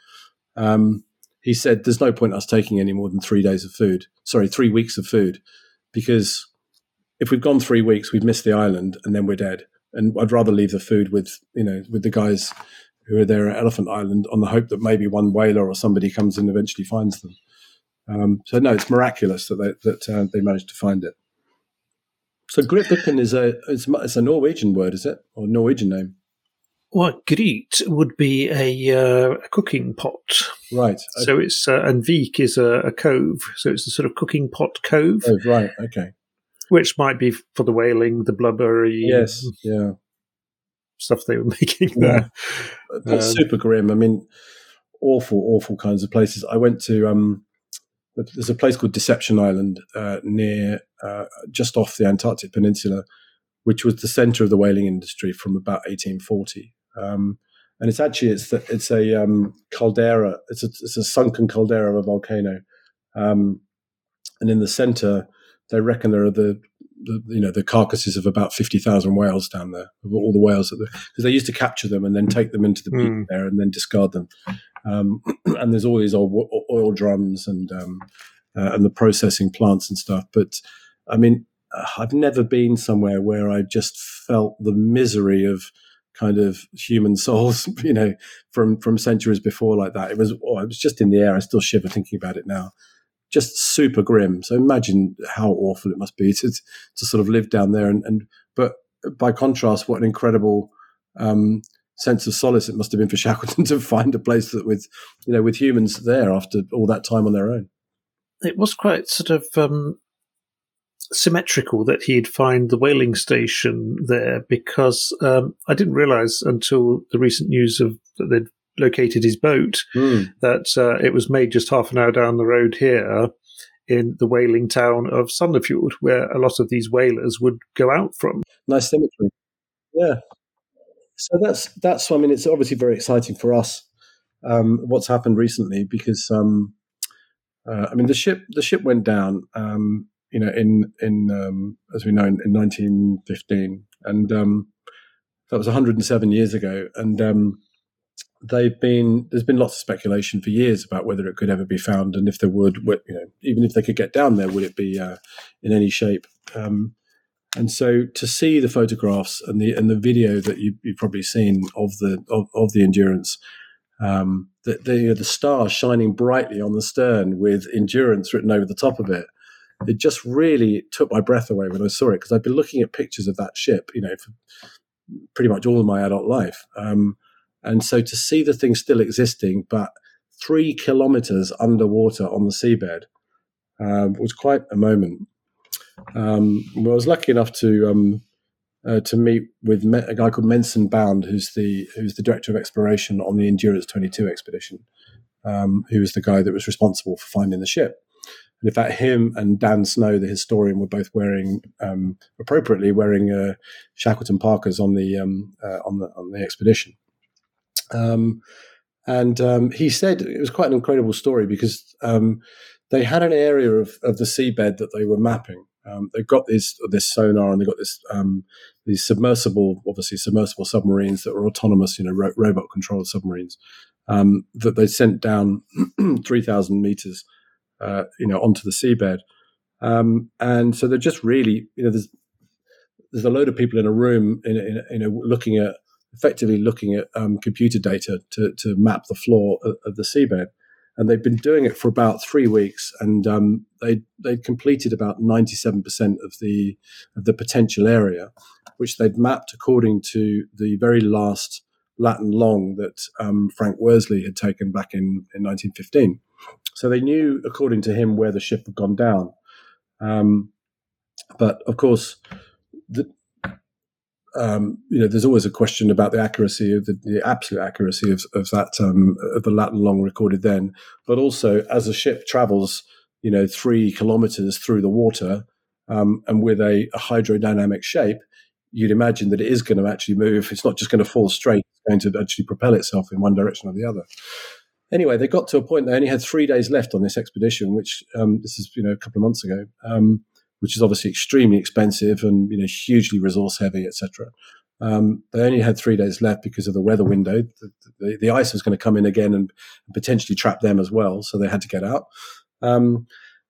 um, he said, "There's no point us taking any more than three days of food. Sorry, three weeks of food, because if we've gone three weeks, we've missed the island, and then we're dead. And I'd rather leave the food with, you know, with the guys who are there at Elephant Island on the hope that maybe one whaler or somebody comes and eventually finds them. Um, so no, it's miraculous that they, that uh, they managed to find it. So Grytviken is a it's, it's, a Norwegian word, is it, or Norwegian name? Well, gryt would be a, uh, a cooking pot, right? Okay. So it's uh, and vik is a, a, cove, so it's a sort of cooking pot cove. Oh, right, okay. Which might be for the whaling, the blubbery. Yes, yeah stuff they were [LAUGHS] making there. That's um, super grim. I mean, awful, awful kinds of places. I went to um, there's a place called Deception Island uh, near uh, just off the Antarctic Peninsula, which was the center of the whaling industry from about 1840. Um, and it's actually it's the, it's a um, caldera. It's a, it's a sunken caldera of a volcano, um, and in the center, they reckon there are the the, you know the carcasses of about fifty thousand whales down there of all the whales because they used to capture them and then take them into the beach mm. there and then discard them. Um, [CLEARS THROAT] and there's all these old oil drums and um, uh, and the processing plants and stuff. But I mean, I've never been somewhere where I just felt the misery of kind of human souls, [LAUGHS] you know, from from centuries before like that. It was oh, it was just in the air. I still shiver thinking about it now just super grim. So imagine how awful it must be [LAUGHS] to to sort of live down there. And, and but by contrast, what an incredible um, sense of solace it must have been for [LAUGHS] Shackleton to find a place that with you know with humans there after all that time on their own. It was quite sort of um, symmetrical that he'd find the whaling station there because um, I didn't realize until the recent news of that they'd located his boat, mm. that uh, it was made just half an hour down the road here in the whaling town of Sandefjord, where a lot of these whalers would go out from. Nice symmetry. Yeah. So that's that's. I mean, it's obviously very exciting for us. Um, what's happened recently because um, uh, I mean the ship the ship went down. Um, you know, in in um, as we know in, in 1915, and um, that was 107 years ago. And um, they've been there's been lots of speculation for years about whether it could ever be found and if there would you know even if they could get down there would it be uh, in any shape um, and so to see the photographs and the and the video that you, have probably seen of the of, of the endurance um, the, the the stars shining brightly on the stern with endurance written over the top of it it just really took my breath away when I saw it because I've been looking at pictures of that ship you know for pretty much all of my adult life um, and so to see the thing still existing, but three kilometers underwater on the seabed, uh, was quite a moment. Um, well, I was lucky enough to um, uh, to meet with a guy called Mensun Bound, who's the who's the director of exploration on the Endurance 22 expedition, um, who was the guy that was responsible for finding the ship. And in fact, him and Dan Snow, the historian, were both wearing um, appropriately wearing uh, Shackleton parkas on the um, uh, on the on the expedition. Um, and um, he said it was quite an incredible story because um, they had an area of, of the seabed that they were mapping. Um, they've got this this sonar and they've got this these submersible, obviously submersible submarines that were autonomous, you know, ro- robot controlled submarines that they sent down [CLEARS THROAT] three thousand meters, uh, you know, onto the seabed. Um, and so they're just really, you know, there's there's a load of people in a room, in, in, you know, looking at effectively looking at um, computer data to, to map the floor of, of, the seabed. And they've been doing it for about three weeks, and um, they they completed about ninety seven percent of the of the potential area, which they'd mapped according to the very last lat and long that um, Frank Worsley had taken back in, in 1915. So they knew, according to him, where the ship had gone down. Um, but of course, the, um, you know, there's always a question about the accuracy of the, the absolute accuracy of, of that um, of the lat and long recorded then, but also as a ship travels, you know, three kilometers through the water um, and with a, a, hydrodynamic shape, you'd imagine that it is going to actually move. It's not just going to fall straight; it's going to actually propel itself in one direction or the other. Anyway, they got to a point they only had three days left on this expedition, which um, this is you know a couple of months ago. Um, which is obviously extremely expensive and you know hugely resource heavy, etc. Um, they only had three days left because of the weather window. The, the, the ice was going to come in again and potentially trap them as well, so they had to get out. Um,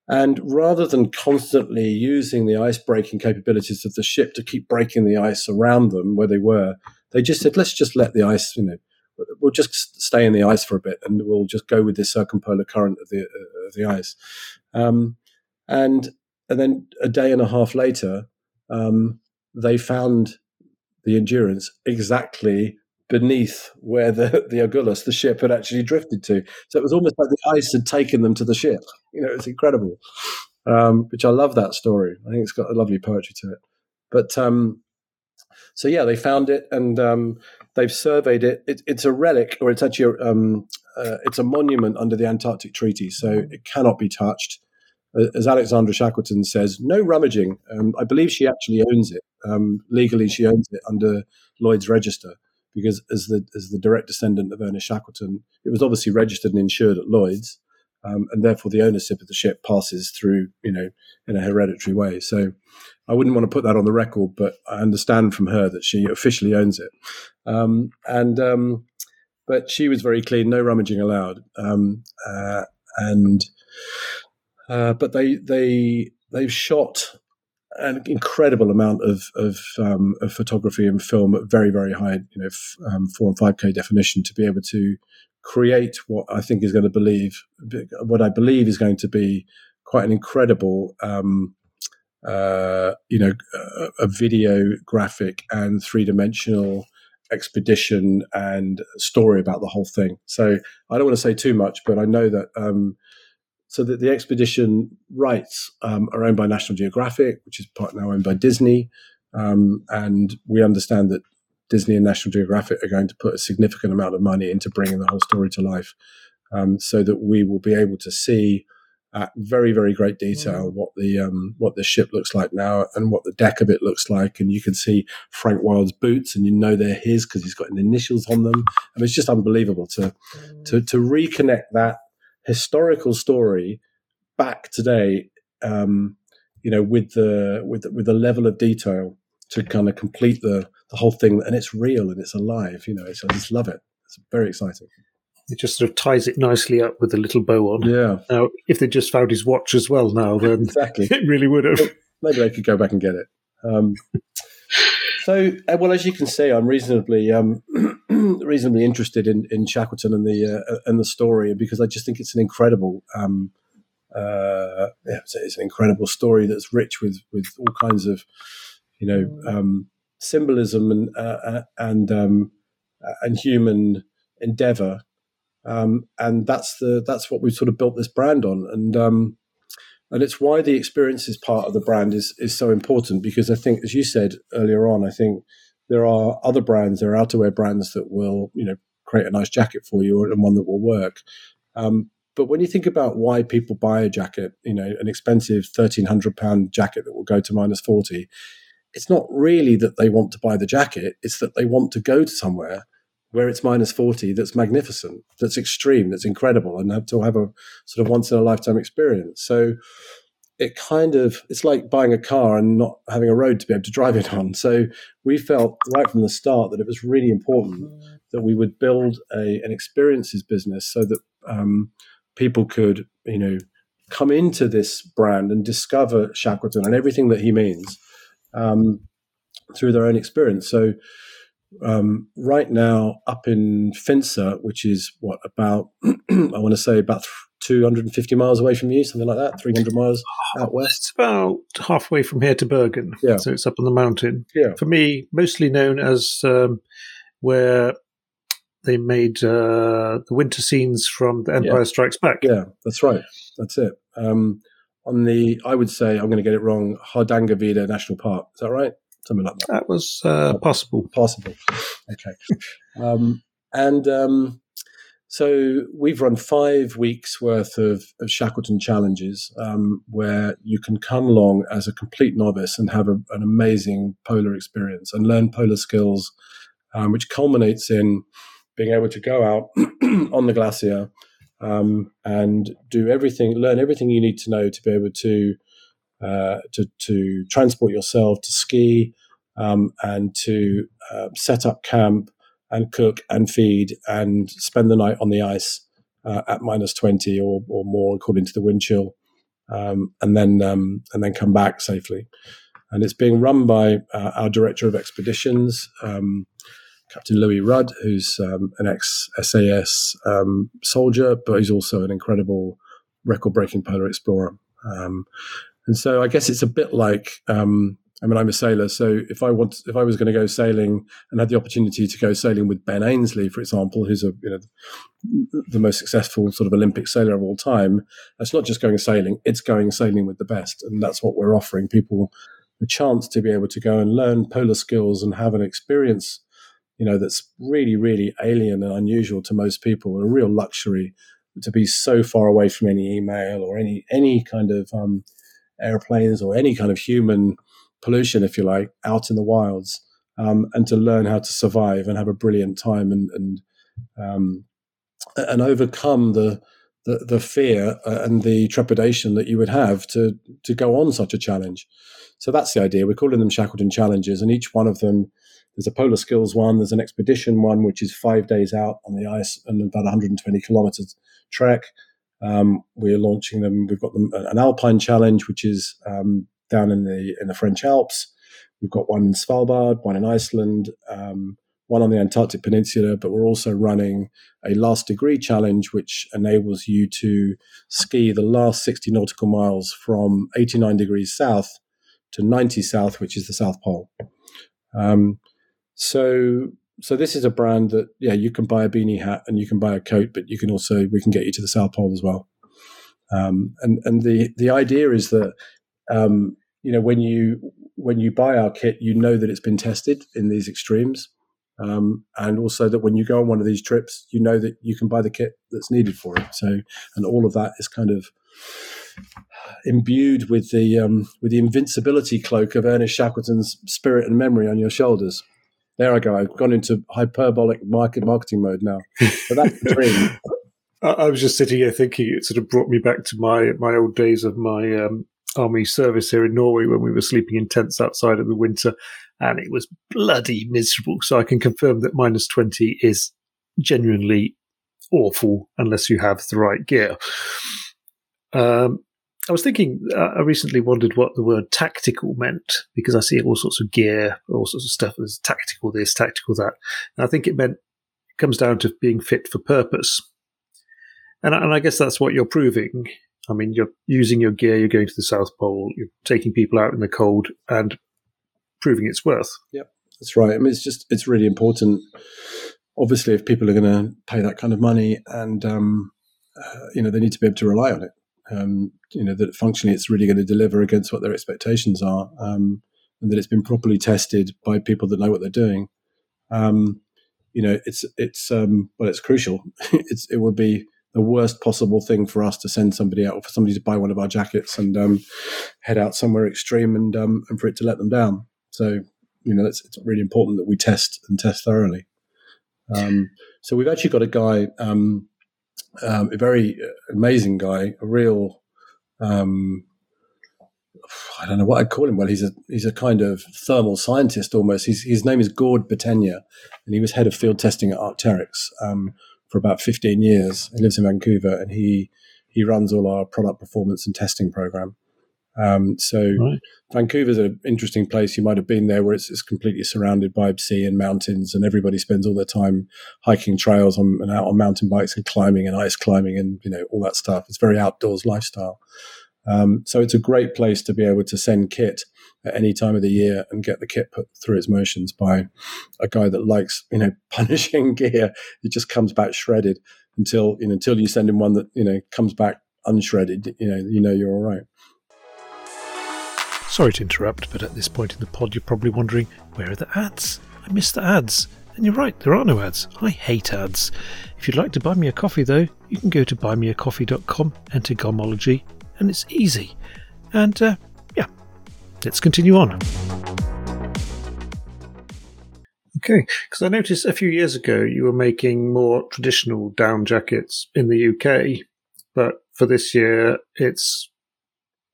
and rather than constantly using the ice breaking capabilities of the ship to keep breaking the ice around them where they were, they just said, let's just let the ice, you know, we'll just stay in the ice for a bit and we'll just go with this circumpolar current of the, uh, of the ice. Um, and and then a day and a half later, um, they found the Endurance exactly beneath where the, the Agulhas, the ship, had actually drifted to. So it was almost like the ice had taken them to the ship. You know, it's incredible. Um, which I love that story. I think it's got a lovely poetry to it. But um, so yeah, they found it and um, they've surveyed it. it. It's a relic, or it's actually a, um, uh, it's a monument under the Antarctic Treaty, so it cannot be touched as Alexandra Shackleton says, no rummaging. Um, I believe she actually owns it. Um, legally, she owns it under Lloyd's register because, as the as the direct descendant of Ernest Shackleton, it was obviously registered and insured at Lloyd's, um, and therefore the ownership of the ship passes through, you know, in a hereditary way. So, I wouldn't want to put that on the record, but I understand from her that she officially owns it, um, and um, but she was very clean, no rummaging allowed, um, uh, and uh, but they they they've shot an incredible amount of of, um, of, photography and film at very very high you know f- um, four and five k definition to be able to create what I think is going to believe what I believe is going to be quite an incredible um, uh, you know a, video graphic and three dimensional expedition and story about the whole thing. So I don't want to say too much, but I know that um, so that the expedition rights um, are owned by National Geographic, which is part now owned by Disney, um, and we understand that Disney and National Geographic are going to put a significant amount of money into bringing the whole story to life, um, so that we will be able to see at very very great detail mm. what the um, what the ship looks like now and what the deck of it looks like, and you can see Frank Wild's boots, and you know they're his because he's got initials on them. I mean, it's just unbelievable to mm. to to reconnect that historical story back today, um, you know, with the with with the level of detail to kind of complete the the whole thing, and it's real and it's alive. You know, I just love it. It's very exciting. It just sort of ties it nicely up with a little bow on. Yeah. Now, if they just found his watch as well, now then [LAUGHS] exactly, [LAUGHS] it really would have. Maybe they could go back and get it. Um, [LAUGHS] so, uh, well, as you can see, I'm reasonably um, [CLEARS THROAT] reasonably interested in, in Shackleton and the uh, and the story, because I just think it's an incredible um, uh, yeah, it's, it's, an incredible story that's rich with with all kinds of you know um, symbolism and uh, uh, and um, uh, and human endeavor, um, and that's the that's what we've sort of built this brand on, and um, and it's why the experiences part of the brand is is so important because I think, as you said earlier on, I think there are other brands, there are outerwear brands that will you know create a nice jacket for you and one that will work. Um, but when you think about why people buy a jacket, you know, an expensive thirteen hundred pound jacket that will go to minus forty, it's not really that they want to buy the jacket; it's that they want to go to somewhere where it's minus 40 that's magnificent, that's extreme, that's incredible, and have to have a sort of once in a lifetime experience. So it kind of it's like buying a car and not having a road to be able to drive it on. So we felt right from the start that it was really important that we would build a an experiences business so that um, people could you know come into this brand and discover Shackleton and everything that he means um, through their own experience. So um, right now up in Finse, which is what about [CLEARS THROAT] I want to say about 250 miles away from you, something like that, 300 miles out west. It's about halfway from here to Bergen. Yeah. So it's up on the mountain. Yeah. For me, mostly known as um, where they made uh, the winter scenes from The Empire Yeah. Strikes Back. Yeah, that's right. That's it. Um, on the, I would say, I'm going to get it wrong, Hardangervidda National Park. Is that right? Something like that. That was uh, possible. possible. Okay. Um, and um, so we've run five weeks worth of, of Shackleton challenges um, where you can come along as a complete novice and have a, an amazing polar experience and learn polar skills, um, which culminates in being able to go out [CLEARS THROAT] on the glacier um, and do everything, learn everything you need to know to be able to uh, to, to transport yourself, to ski, um, and to uh, set up camp and cook and feed and spend the night on the ice uh, at minus 20 or, or more according to the wind chill um, and then um, and then come back safely. And it's being run by uh, our director of expeditions um, captain louis rudd who's um, an ex-sas um, soldier but he's also an incredible record-breaking polar explorer. Um, and so i guess it's a bit like um, I mean, I'm a sailor, so if I want, if I was going to go sailing and had the opportunity to go sailing with Ben Ainslie, for example, who's a you know the most successful sort of Olympic sailor of all time, that's not just going sailing; it's going sailing with the best, and that's what we're offering people the chance to be able to go and learn polar skills and have an experience, you know, that's really, really alien and unusual to most people, a real luxury to be so far away from any email or any any kind of um, airplanes or any kind of human pollution, if you like, out in the wilds, um, and to learn how to survive and have a brilliant time and and um, and overcome the, the the fear uh, and the trepidation that you would have to to go on such a challenge. So that's the idea. We're calling them Shackleton challenges, and each one of them. There's a polar skills one. There's an expedition one, which is five days out on the ice and about 120 kilometers trek. Um, we're launching them. We've got them an alpine challenge, which is um, down in the in the French Alps. We've got one in Svalbard, one in Iceland, um, one on the Antarctic Peninsula. But we're also running a last degree challenge, which enables you to ski the last 60 nautical miles from 89 degrees south to 90 south, which is the South Pole. Um, so so this is a brand that yeah you can buy a beanie hat and you can buy a coat, but you can also we can get you to the South Pole as well. Um, and and the the idea is that um, you know when you when you buy our kit, you know that it's been tested in these extremes, um, and also that when you go on one of these trips, you know that you can buy the kit that's needed for it. So and all of that is kind of imbued with the um, with the invincibility cloak of Ernest Shackleton's spirit and memory on your shoulders. There I go. I've gone into hyperbolic market marketing mode now. But that's the dream. [LAUGHS] I, I was just sitting here thinking it sort of brought me back to my my old days of my um, army service here in Norway when we were sleeping in tents outside in the winter, and it was bloody miserable. So I can confirm that minus twenty is genuinely awful unless you have the right gear. Um, I was thinking, uh, I recently wondered what the word tactical meant because I see all sorts of gear, all sorts of stuff as tactical this, tactical that. And I think it meant it comes down to being fit for purpose. And, I- and I guess that's what you're proving. I mean, you're using your gear, you're going to the South Pole, you're taking people out in the cold and proving its worth. Yep, that's right. I mean, it's just it's really important. Obviously, if people are going to pay that kind of money, and um, uh, you know, they need to be able to rely on it. Um, you know that functionally, it's really going to deliver against what their expectations are, um, and that it's been properly tested by people that know what they're doing. Um, you know, it's it's um, well, it's crucial. [LAUGHS] it's it would be the worst possible thing for us to send somebody out or for somebody to buy one of our jackets and um, head out somewhere extreme and um, and for it to let them down. So you know, it's, it's really important that we test and test thoroughly. Um, so we've actually got a guy, um, um, a very amazing guy, a real, um, I don't know what I'd call him. Well, he's a he's a kind of thermal scientist almost. His name is Gord Botenya, and he was head of field testing at Arc'teryx um, for about 15 years. He lives in Vancouver, and he he runs all our product performance and testing program. Um, so right. Vancouver's an interesting place. You might have been there, where it's, it's, completely surrounded by sea and mountains, and everybody spends all their time hiking trails on, and out on mountain bikes and climbing and ice climbing and you know all that stuff. It's very outdoors lifestyle. Um, so it's a great place to be able to send kit at any time of the year and get the kit put through its motions by a guy that likes you know [LAUGHS] punishing gear. It just comes back shredded until you know until you send him one that you know comes back unshredded. You know you know you're all right. Sorry to interrupt, but at this point in the pod, you're probably wondering where are the ads? I missed the ads. And you're right, there are no ads. I hate ads. If you'd like to buy me a coffee, though, you can go to buymeacoffee.com, enter Gomology, and it's easy. And uh, yeah, let's continue on. Okay, because I noticed a few years ago you were making more traditional down jackets in the UK, but for this year it's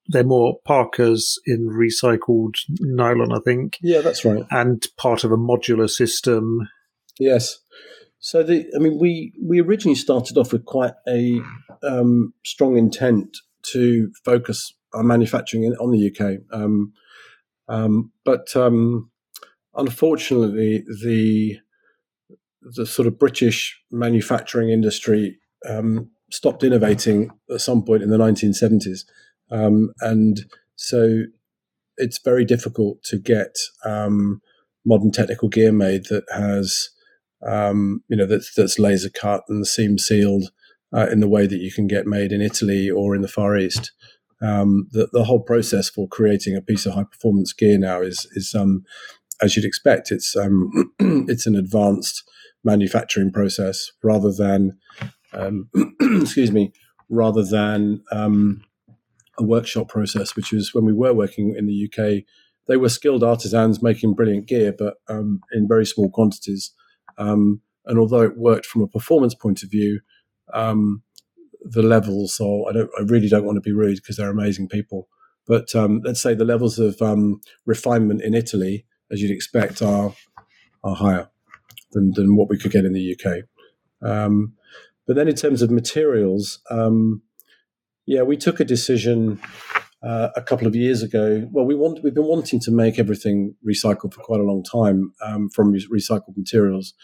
they're more parkas in recycled nylon, I think. Yeah, that's right. And part of a modular system. Yes. So the, I mean, we we originally started off with quite a um, strong intent to focus our manufacturing in, on the UK, um, um, but um, unfortunately, the the sort of British manufacturing industry um, stopped innovating at some point in the 1970s. Um, and so it's very difficult to get um, modern technical gear made that has, um, you know, that's, that's laser cut and seam sealed uh, in the way that you can get made in Italy or in the Far East. Um, the, the whole process for creating a piece of high performance gear now is, is um, as you'd expect, it's um, [CLEARS THROAT] it's an advanced manufacturing process rather than, [CLEARS THROAT] excuse me, rather than um, a workshop process, which was when we were working in the UK. They were skilled artisans making brilliant gear, but um, in very small quantities. Um, and although it worked from a performance point of view, um, the levels are, I, don't, I really don't want to be rude because they're amazing people. But um, let's say the levels of um, refinement in Italy, as you'd expect, are, are higher than, than what we could get in the UK. Um, but then in terms of materials, um, yeah, we took a decision uh, a couple of years ago. Well, we want we've been wanting to make everything recycled for quite a long time um, from re- recycled materials,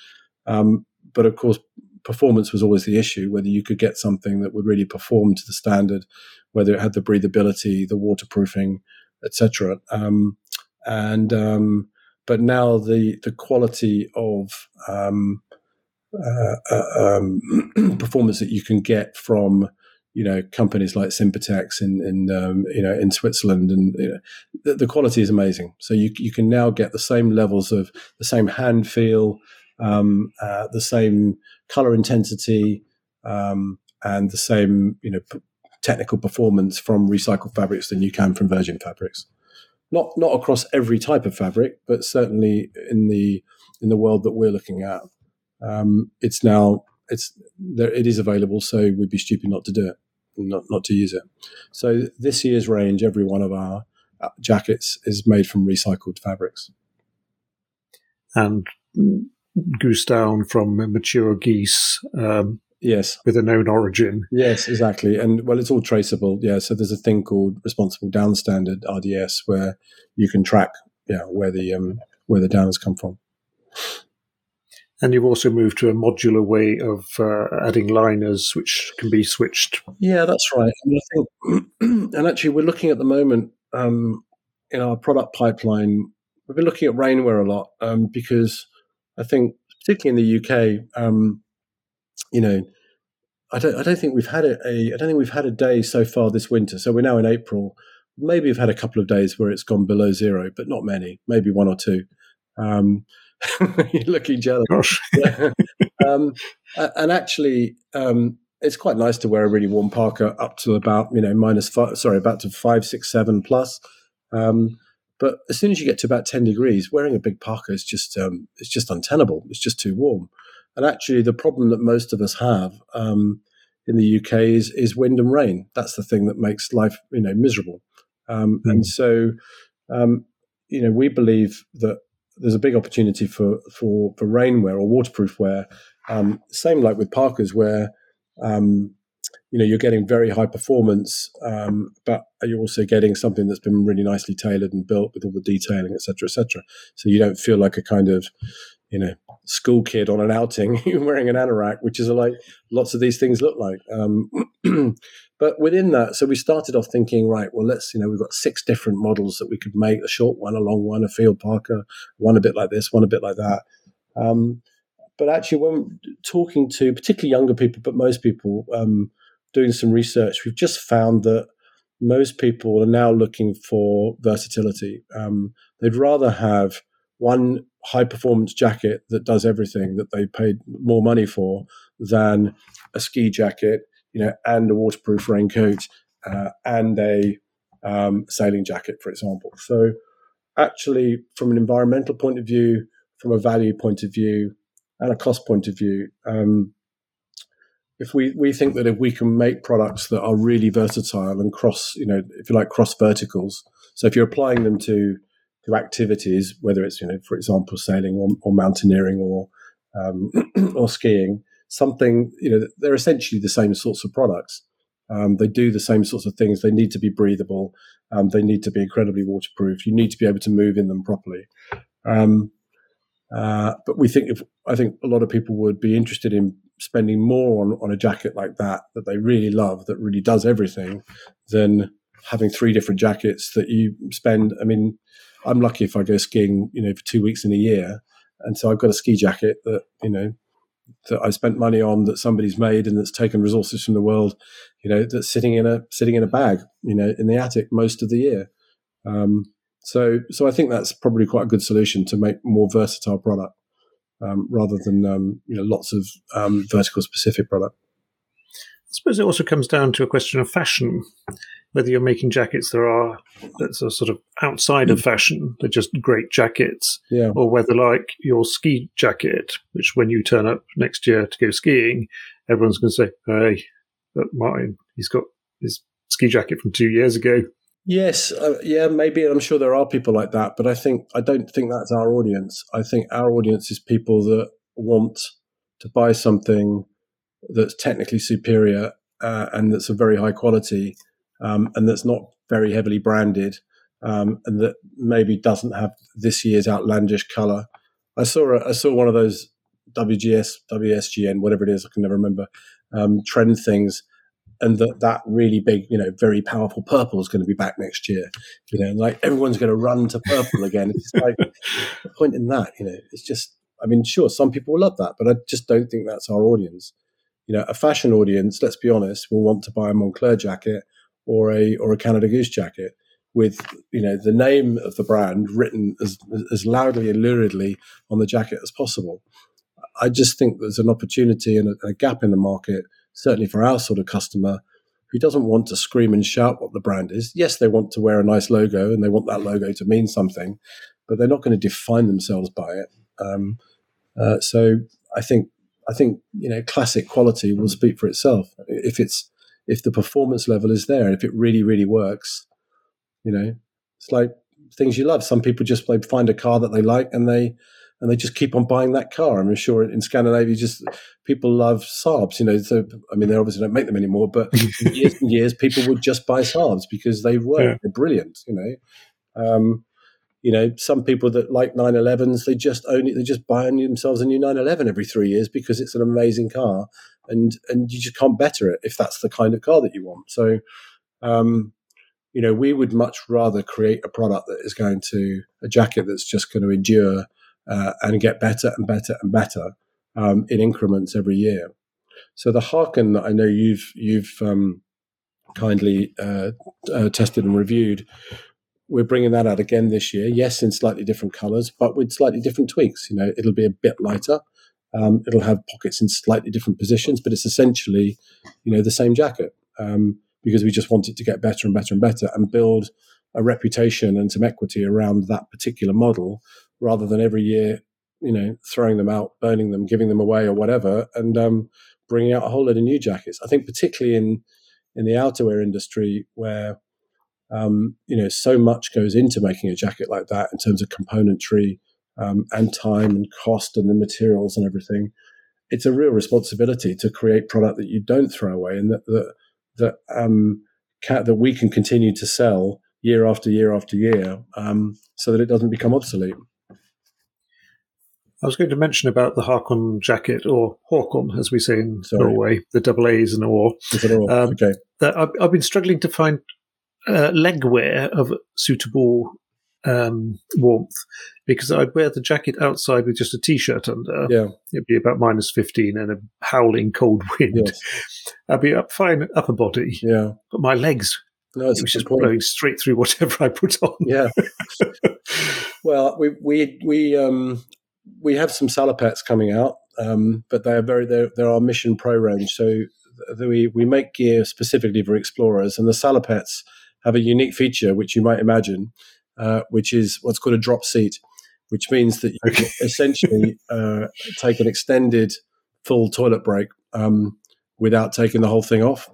um, but of course, performance was always the issue. Whether you could get something that would really perform to the standard, whether it had the breathability, the waterproofing, etc. Um, and um, but now the the quality of um, uh, uh, um, [CLEARS THROAT] performance that you can get from you know companies like Sympatex in, in um, you know in Switzerland, and you know, the, the, quality is amazing. So you you can now get the same levels of the same hand feel, um, uh, the same color intensity, um, and the same you know p- technical performance from recycled fabrics than you can from virgin fabrics. Not not across every type of fabric, but certainly in the in the world that we're looking at, um, it's now it's there, it is available, so we'd be stupid not to do it, not not to use it. So this year's range, every one of our uh, jackets is made from recycled fabrics, and goose down from mature geese. Um, yes, with a known origin. Yes, exactly, and well, it's all traceable. Yeah, so there's a thing called responsible down standard (RDS) where you can track yeah where the um, where the down has come from. And you've also moved to a modular way of uh, adding liners, which can be switched. Yeah, that's right. And, think, [CLEARS THROAT] and actually, we're looking at the moment um, in our product pipeline. We've been looking at rainwear a lot um, because I think, particularly in the UK, um, you know, I don't, I don't think we've had a, a, I don't think we've had a day so far this winter. So we're now in April. Maybe we've had a couple of days where it's gone below zero, but not many. Maybe one or two. Um, [LAUGHS] You're looking jealous. Gosh. [LAUGHS] um, and actually, um, it's quite nice to wear a really warm parka up to about you know minus five, sorry, about to five, six, seven plus. Um, but as soon as you get to about ten degrees, wearing a big parka is just um, it's just untenable. It's just too warm. and actually, the problem that most of us have um, in the UK is is wind and rain. That's the thing that makes life you know miserable. Um, mm. And so, um, you know, we believe that there's a big opportunity for for for rainwear or waterproof wear. Um, same like with parkas, where um, you know you're getting very high performance, um, but you're also getting something that's been really nicely tailored and built with all the detailing, etc., etc. So you don't feel like a kind of you know school kid on an outing [LAUGHS] wearing an anorak, which is like lots of these things look like. [CLEARS THROAT] But within that, so we started off thinking, right, well, let's you know we've got six different models that we could make: a short one, a long one, a field parka, one a bit like this, one a bit like that. Um, but actually, when talking to particularly younger people, but most people, um, doing some research, we've just found that most people are now looking for versatility. Um, they'd rather have one high performance jacket that does everything that they paid more money for than a ski jacket, you know, and a waterproof raincoat uh, and a um, sailing jacket, for example. So, actually, from an environmental point of view, from a value point of view, and a cost point of view, um, if we, we think that if we can make products that are really versatile and cross, you know, if you like, cross verticals. So if you're applying them to to activities, whether it's you know, for example, sailing or, or mountaineering or um, [CLEARS THROAT] or skiing, something you know, they're essentially the same sorts of products. Um, they do the same sorts of things. They need to be breathable. Um, they need to be incredibly waterproof. You need to be able to move in them properly. Um, uh, but we think if I think a lot of people would be interested in spending more on, on a jacket like that that they really love that really does everything than having three different jackets that you spend. I mean, I'm lucky if I go skiing, you know, for two weeks in a year, and so I've got a ski jacket that you know that I spent money on that somebody's made and that's taken resources from the world, you know, that's sitting in a sitting in a bag, you know, in the attic most of the year. Um, so, so I think that's probably quite a good solution to make more versatile product um, rather than um, you know lots of um, vertical specific product. I suppose it also comes down to a question of fashion whether you're making jackets that are that's are sort of outside of hmm. fashion, they're just great jackets, yeah. or whether like your ski jacket, which when you turn up next year to go skiing, everyone's going to say, "Hey, look, Martin, he's got his ski jacket from two years ago." Yes, uh, yeah, maybe. I'm sure there are people like that, but I think I don't think that's our audience. I think our audience is people that want to buy something that's technically superior uh, and that's of very high quality um, and that's not very heavily branded um, and that maybe doesn't have this year's outlandish color. I saw a, I saw one of those WGS, WSGN, whatever it is, I can never remember, um, trend things. And that, that really big, you know, very powerful purple is going to be back next year. You know, like everyone's going to run to purple again. It's like [LAUGHS] the point in that, you know, it's just, I mean, sure, some people will love that, but I just don't think that's our audience. You know, a fashion audience, let's be honest, will want to buy a Moncler jacket or a or a Canada Goose jacket with you know the name of the brand written as as loudly and luridly on the jacket as possible. I just think there's an opportunity and a, a, gap in the market, certainly for our sort of customer, who doesn't want to scream and shout what the brand is. Yes, they want to wear a nice logo and they want that logo to mean something, but they're not going to define themselves by it. Um, uh, so I think I think you know classic quality will speak for itself. If it's if the performance level is there, if it really, really works, you know, it's like things you love. Some people just like find a car that they like and they and they just keep on buying that car. I'm sure in Scandinavia, just people love Saabs. You know, so I mean, they obviously don't make them anymore, but [LAUGHS] years and years, people would just buy Saabs because they work. Yeah. They're brilliant. You know, um, you know, some people that like 911s, they just own it. They just buy themselves a new 911 every three years because it's an amazing car and and you just can't better it if that's the kind of car that you want. So, um, you know, we would much rather create a product that is going to a jacket that's just going to endure uh, and get better and better and better um, in increments every year. So the Harken that I know you've you've um, kindly uh, uh, tested and reviewed, we're bringing that out again this year. Yes, in slightly different colours, but with slightly different tweaks. You know, it'll be a bit lighter. Um, it'll have pockets in slightly different positions, but it's essentially, you know, the same jacket um, because we just want it to get better and better and better and build a reputation and some equity around that particular model rather than every year you know, throwing them out, burning them, giving them away, or whatever, and um, bringing out a whole load of new jackets. I think particularly in in the outerwear industry where um, you know so much goes into making a jacket like that in terms of componentry um, and time and cost and the materials and everything. It's a real responsibility to create product that you don't throw away and that that that um, can, that we can continue to sell year after year after year, um, so that it doesn't become obsolete. I was going to mention about the Harkon jacket, or Håkon, as we say in Sorry. Norway, the double A's and or. Um, okay. That I've, I've, been struggling to find uh, leg wear of suitable um, warmth because I'd wear the jacket outside with just a t-shirt under. Yeah, it'd be about minus fifteen and a howling cold wind. Yes. [LAUGHS] I'd be up fine upper body. Yeah, but my legs. No, it was just point. blowing straight through whatever I put on. Yeah. [LAUGHS] well, we we we um we have some salopettes coming out, um, but they are very they're, they're our Mission Pro range. So we we make gear specifically for explorers, and the salopettes have a unique feature which you might imagine, uh, which is what's called a drop seat, which means that you okay. essentially [LAUGHS] uh, take an extended full toilet break um, without taking the whole thing off.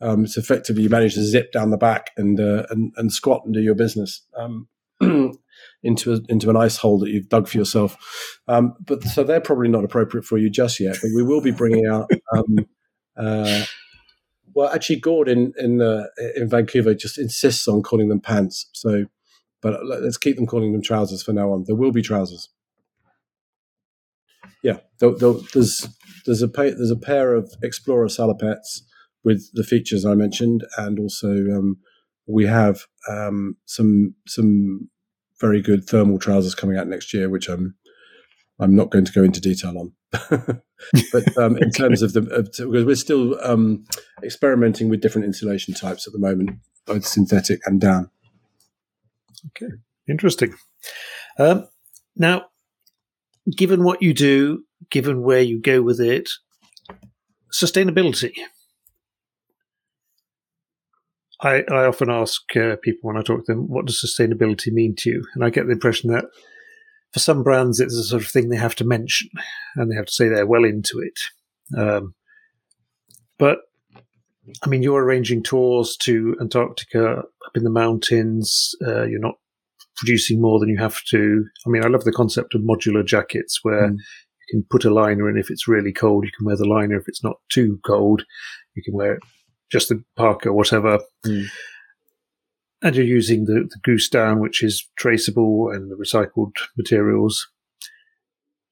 Um, it's effectively you manage to zip down the back and uh, and, and squat and do your business. Um, [CLEARS THROAT] into a, into an ice hole that you've dug for yourself. Um, but so they're probably not appropriate for you just yet. But we will be bringing out. Um, uh, well, actually, Gord in in, uh, in Vancouver just insists on calling them pants. So, but let's keep them calling them trousers for now on. There will be trousers. Yeah, there, there, there's there's a there's a pair of Explorer salopettes with the features I mentioned, and also um, we have um, some some very good thermal trousers coming out next year, which I'm I'm not going to go into detail on. But um, [LAUGHS] in terms of the because we're still um, experimenting with different insulation types at the moment, both synthetic and down. Okay, interesting. Um, now, given what you do, given where you go with it, sustainability. I, I often ask uh, people when I talk to them, what does sustainability mean to you? And I get the impression that for some brands, it's a sort of thing they have to mention and they have to say they're well into it. Um, but I mean, you're arranging tours to Antarctica up in the mountains. Uh, you're not producing more than you have to. I mean, I love the concept of modular jackets where mm. you can put a liner in if it's really cold. You can wear the liner if it's not too cold. You can wear just the parka or whatever. Mm. And you're using the, the goose down, which is traceable and the recycled materials.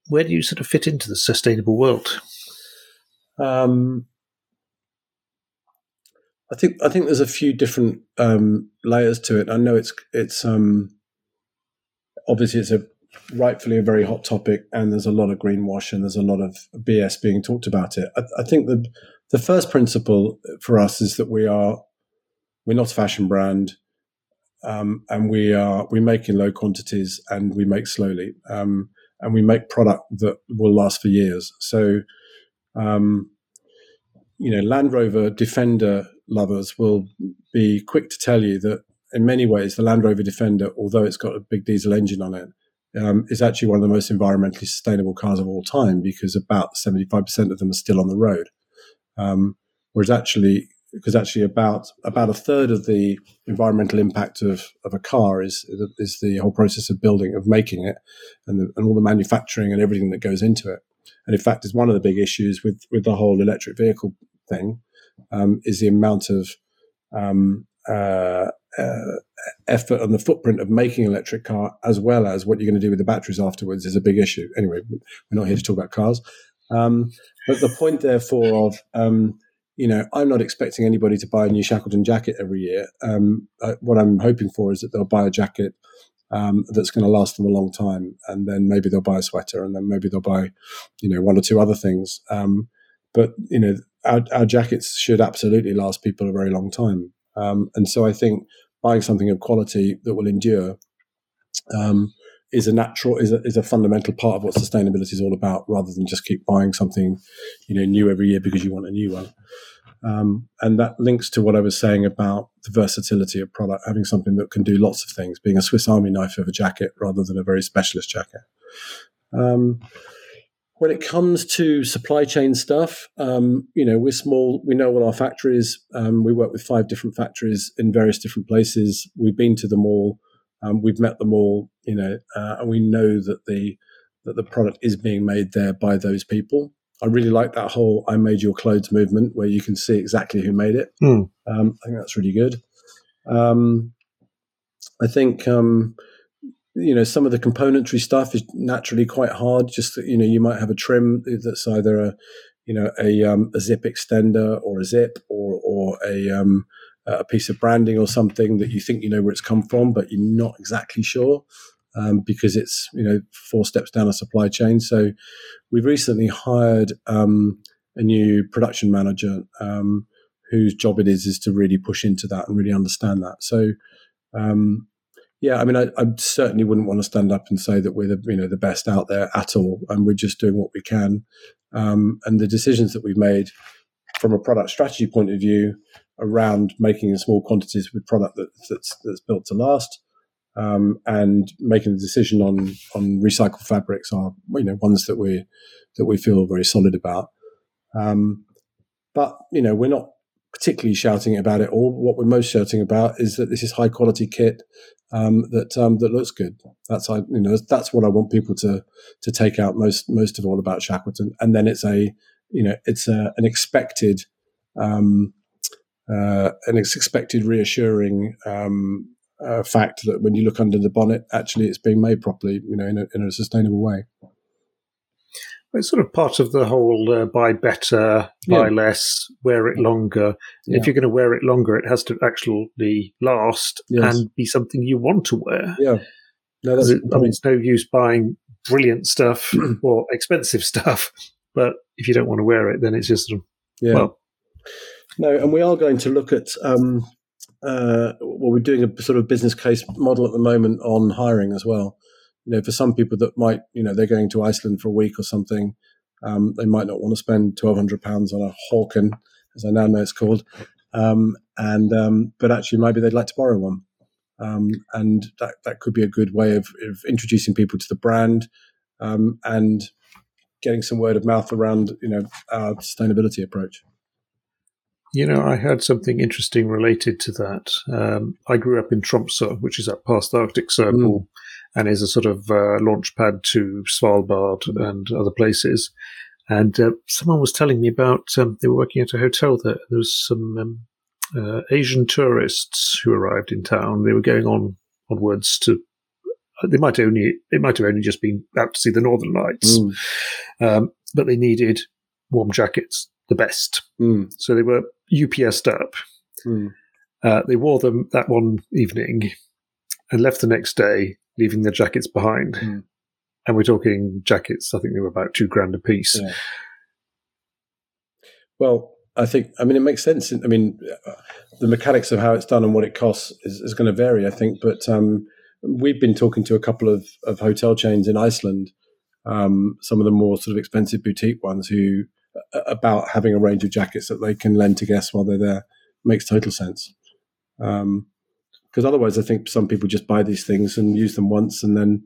Where do you sort of fit into the sustainable world? Um, I think I think there's a few different um, layers to it. I know it's it's um, obviously it's a rightfully a very hot topic, and there's a lot of greenwash and there's a lot of BS being talked about it. I, I think the the first principle for us is that we are we're not a fashion brand, um, and we are we make in low quantities and we make slowly, um, and we make product that will last for years. So, um, you know, Land Rover Defender lovers will be quick to tell you that in many ways the Land Rover Defender, although it's got a big diesel engine on it, um, is actually one of the most environmentally sustainable cars of all time because about 75% of them are still on the road. Um, whereas actually, because actually about about a third of the environmental impact of, of a car is is the whole process of building, of making it, and the, and all the manufacturing and everything that goes into it. And in fact, is one of the big issues with with the whole electric vehicle thing um, is the amount of um, uh, uh, effort and the footprint of making an electric car, as well as what you're going to do with the batteries afterwards, is a big issue. Anyway, we're not here to talk about cars. Um, but the point, therefore, of um, you know, I'm not expecting anybody to buy a new Shackleton jacket every year. Um, uh, what I'm hoping for is that they'll buy a jacket um, that's going to last them a long time, and then maybe they'll buy a sweater, and then maybe they'll buy, you know, one or two other things. Um, but you know, our, our, jackets should absolutely last people a very long time, um, and so I think buying something of quality that will endure um, is a natural is a, is a fundamental part of what sustainability is all about rather than just keep buying something you know new every year because you want a new one um, and that links to what I was saying about the versatility of product having something that can do lots of things being a Swiss army knife of a jacket rather than a very specialist jacket Um, when it comes to supply chain stuff, um, you know, we're small. We know all our factories. Um, we work with five different factories in various different places. We've been to them all. Um, we've met them all. You know, uh, and we know that the that the product is being made there by those people. I really like that whole "I made your clothes" movement, where you can see exactly who made it. Mm. I think that's really good. Um, I think um, you know some of the componentry stuff is naturally quite hard. Just you know, you might have a trim that's either a you know a, um, a zip extender or a zip or or a um, a piece of branding or something that you think you know where it's come from, but you're not exactly sure um, because it's you know four steps down a supply chain. So we've recently hired um, a new production manager um, whose job it is is to really push into that and really understand that. So um, yeah, I mean, I, I, certainly wouldn't want to stand up and say that we're the you know the best out there at all, and we're just doing what we can. Um, and the decisions that we've made from a product strategy point of view around making in small quantities with product that, that's that's built to last, um, and making the decision on on recycled fabrics are you know ones that we that we feel very solid about. Um, but you know, we're not particularly shouting about it all. What we're most shouting about is that this is high quality kit um, that um, that looks good. That's I you know that's what I want people to to take out most most of all about Shackleton, and then it's a you know it's a, an expected um, uh, an expected reassuring um, uh, fact that when you look under the bonnet, actually it's being made properly, you know, in a, in a sustainable way. It's sort of part of the whole uh, buy better, buy yeah. less, wear it longer. Yeah. If you're going to wear it longer, it has to actually last yes. and be something you want to wear. Yeah. No, it, I mean, it's no use buying brilliant stuff [CLEARS THROAT] or expensive stuff, but if you don't want to wear it, then it's just sort of, yeah. well. No, and we are going to look at um, uh, well, we're doing a sort of business case model at the moment on hiring as well you know, for some people that might, you know, they're going to Iceland for a week or something, um, they might not want to spend twelve hundred pounds on a Hawken, as I now know it's called, um, and um, but actually maybe they'd like to borrow one, um, and that that could be a good way of, of introducing people to the brand um, and getting some word of mouth around, you know, our sustainability approach. You know, I heard something interesting related to that. Um, I grew up in Tromsø, which is up past the Arctic Circle. Mm and is a sort of uh, launch pad to Svalbard and other places. And uh, someone was telling me about um, they were working at a hotel there. There was some um, uh, Asian tourists who arrived in town. They were going on onwards to. They might only it might have only just been out to see the Northern Lights, mm. um, but they needed warm jackets, the best. Mm. So they were UPSed up. Mm. Uh, they wore them that one evening and left the next day leaving their jackets behind. Mm. And we're talking jackets, I think they were about two grand a piece. Yeah. Well, I think, I mean, it makes sense. I mean, uh, the mechanics of how it's done and what it costs is, is going to vary, I think. But um, we've been talking to a couple of, of hotel chains in Iceland, um, some of the more sort of expensive boutique ones, who about having a range of jackets that they can lend to guests while they're there makes total sense. Um, because otherwise, I think some people just buy these things and use them once, and then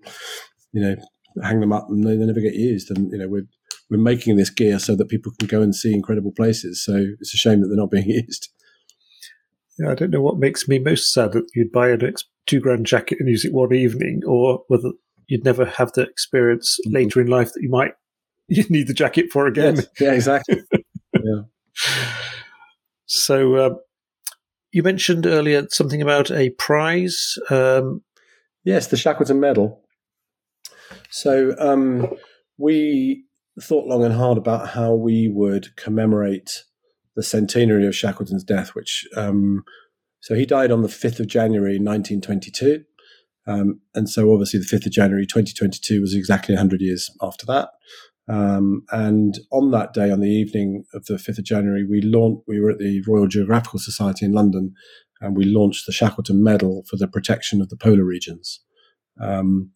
you know hang them up, and they, they never get used. And you know we're we're making this gear so that people can go and see incredible places. So it's a shame that they're not being [LAUGHS] used. Yeah, I don't know what makes me most sad that you'd buy a two grand jacket and use it one evening, or whether you'd never have the experience mm-hmm. later in life that you might [LAUGHS] you need the jacket for again. Yes. Yeah, exactly. [LAUGHS] yeah. So, uh, you mentioned earlier something about a prize. Um, yes, the Shackleton Medal. So um, we thought long and hard about how we would commemorate the centenary of Shackleton's death, which um, so he died on the 5th of January 1922. Um, and so obviously the 5th of January 2022 was exactly 100 years after that. Um, and on that day, on the evening of the 5th of January, we launched, we were at the Royal Geographical Society in London, and we launched the Shackleton Medal for the protection of the polar regions. Um,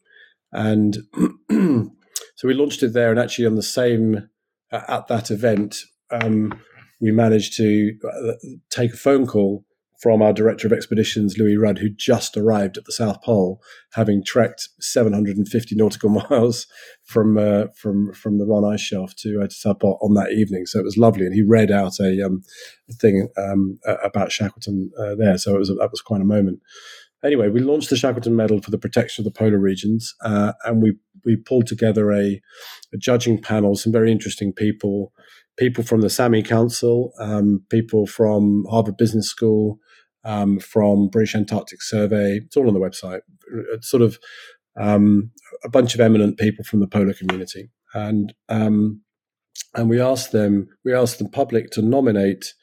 and [CLEARS THROAT] so we launched it there, and actually on the same, at that event, um, we managed to uh, take a phone call from our director of expeditions, Louis Rudd, who just arrived at the South Pole, having trekked 750 nautical [LAUGHS] miles from uh, from from the Ronne Ice Shelf to, uh, to South Pole on that evening. So it was lovely, and he read out a, um, thing um, about Shackleton uh, there. So it was that was quite a moment. Anyway, we launched the Shackleton Medal for the protection of the polar regions, uh, and we we pulled together a, a judging panel, some very interesting people people from the Saami Council, um, people from Harvard Business School, um, from British Antarctic Survey. It's all on the website. It's sort of um, a bunch of eminent people from the polar community, and um, and we asked them, we asked the public to nominate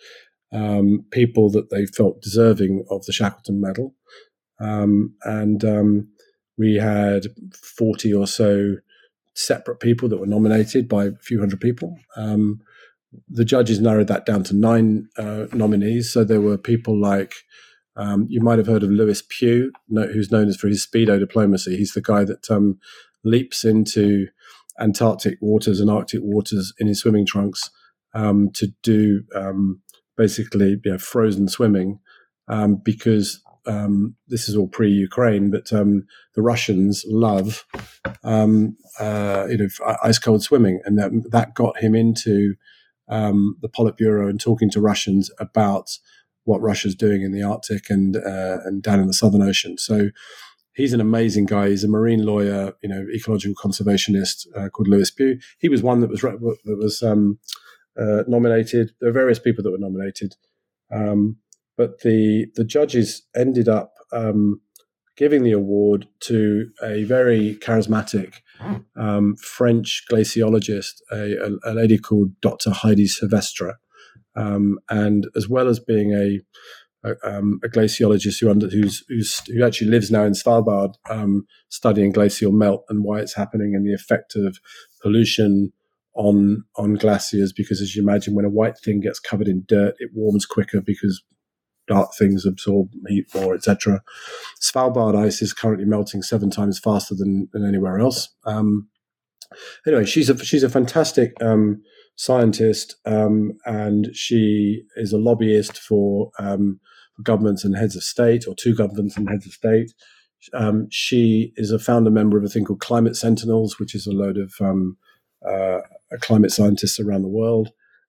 um, people that they felt deserving of the Shackleton Medal, um, and we had forty or so separate people that were nominated by a few hundred people. Um, the judges narrowed that down to nine uh, nominees. So there were people like um, you might have heard of Lewis Pugh, who's known as for his speedo diplomacy. He's the guy that um, leaps into Antarctic waters and Arctic waters in his swimming trunks um, to do um, basically you know, frozen swimming um, because um, this is all pre-Ukraine, but the Russians love uh, you know ice cold swimming, and that, that got him into um, the Politburo and talking to Russians about what Russia's doing in the Arctic and uh, and down in the Southern Ocean. So he's an amazing guy. He's a marine lawyer, you know, ecological conservationist uh, called Lewis Pugh. He was one that was that was um, uh, nominated. There are various people that were nominated, um, but the the judges ended up um, giving the award to a very charismatic um, French glaciologist, a, a, lady called Dr. Heidi Sevestre. Um, and as well as being a, a, um, a glaciologist who, under, who's, who's, who actually lives now in Svalbard, um, studying glacial melt and why it's happening and the effect of pollution on on glaciers. Because as you imagine, when a white thing gets covered in dirt, it warms quicker because dark things absorb heat more, etc. Svalbard ice is currently melting seven times faster than, than anywhere else. Um, anyway, she's a she's a fantastic um, scientist, um, and she is a lobbyist for, um, governments and heads of state, or two governments and heads of state. Um, she is a founder member of a thing called Climate Sentinels, which is a load of um, uh, climate scientists around the world.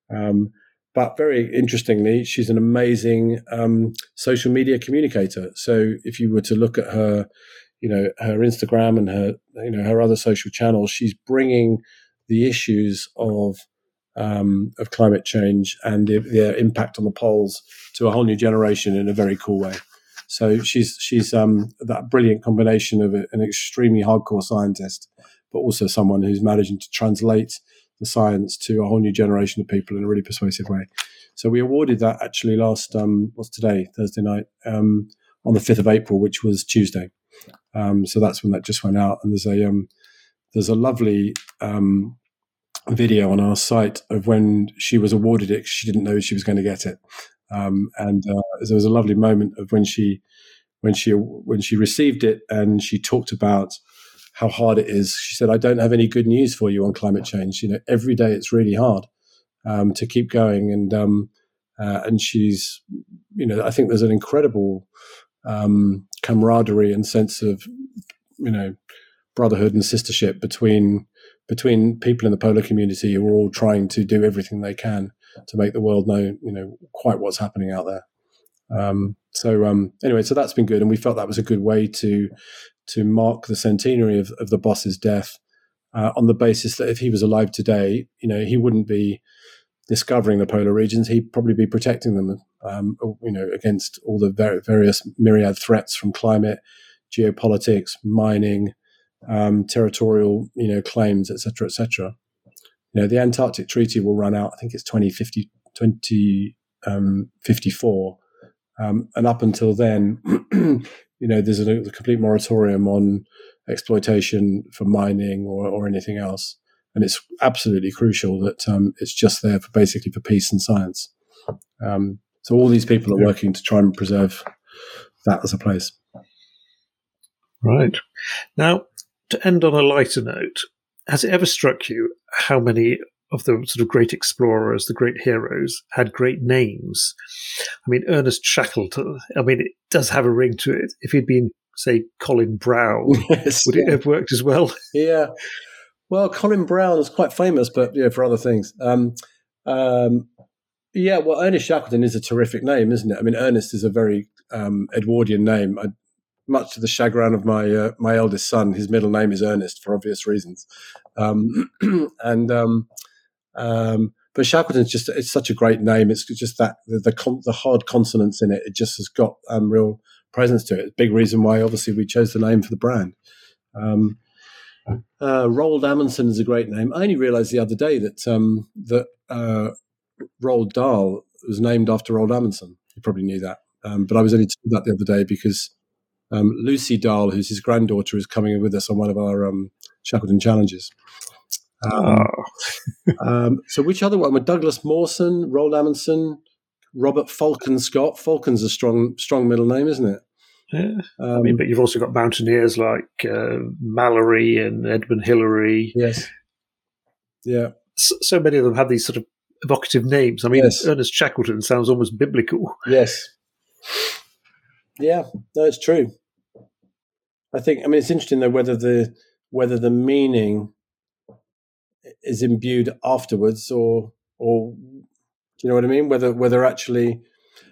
Um, but very interestingly, she's an amazing um, social media communicator. So if you were to look at her, you know, her Instagram and her, you know, her other social channels, she's bringing the issues of um, of climate change and the, impact on the poles to a whole new generation in a very cool way. So she's she's um, that brilliant combination of an extremely hardcore scientist, but also someone who's managing to translate the science to a whole new generation of people in a really persuasive way. So we awarded that actually last um, what's today Thursday night um, on the fifth of April, which was Tuesday. Um, so that's when that just went out, and there's a um, there's a lovely um, video on our site of when she was awarded it. She didn't know she was going to get it, um, and uh, there was a lovely moment of when she when she when she received it, and she talked about how hard it is. She said, I don't have any good news for you on climate change. You know, every day it's really hard um, to keep going. And, um, uh, and she's, you know, I think there's an incredible um, camaraderie and sense of, you know, brotherhood and sistership between between people in the polar community who are all trying to do everything they can to make the world know, you know, quite what's happening out there. Um, so um, anyway, so that's been good, and we felt that was a good way to to mark the centenary of, of the boss's death uh, on the basis that if he was alive today, you know, he wouldn't be discovering the polar regions. He'd probably be protecting them, um, you know, against all the ver- various myriad threats from climate, geopolitics, mining, um, territorial, you know, claims, etc., etc. You know, the Antarctic Treaty will run out. I think it's 2050, 2054. Um, and up until then, [CLEARS THROAT] you know, there's a, a, complete moratorium on exploitation for mining or, or anything else. And it's absolutely crucial that um, it's just there for basically for peace and science. Um, so all these people are working to try and preserve that as a place. Right. Now, to end on a lighter note, has it ever struck you how many of the sort of great explorers, the great heroes, had great names. I mean, Ernest Shackleton, I mean, it does have a ring to it. If he'd been, say, Colin Brown, [LAUGHS] yes, would yeah. it have worked as well? [LAUGHS] Yeah. Well, Colin Brown is quite famous, but yeah, for other things. Um, um, yeah, well, Ernest Shackleton is a terrific name, isn't it? I mean, Ernest is a very um, Edwardian name. I, much to the chagrin of my uh, my eldest son, his middle name is Ernest for obvious reasons. Um, [CLEARS THROAT] and um, but Shackleton's just it's such a great name. It's just that the the, con- the hard consonants in it. It just has got um, real presence to it. Big reason why obviously we chose the name for the brand. Um, uh, Roald Amundsen is a great name. I only realised the other day that um, that uh, Roald Dahl was named after Roald Amundsen. You probably knew that, um, but I was only told that the other day because um, Lucy Dahl, who's his granddaughter, is coming with us on one of our um, Shackleton challenges. Um, oh. [LAUGHS] um, so which other one? With Douglas Mawson, Roald Amundsen, Robert Falcon Scott. Falcon's a strong, strong middle name, isn't it? Yeah. Um, I mean, but you've also got mountaineers like uh, Mallory and Edmund Hillary. Yes. Yeah. So, so, many of them have these sort of evocative names. I mean, yes. Ernest Shackleton sounds almost biblical. Yes. Yeah, no, it's true. I think. I mean, it's interesting though whether the whether the meaning is imbued afterwards or or do you know what I mean? Whether whether actually,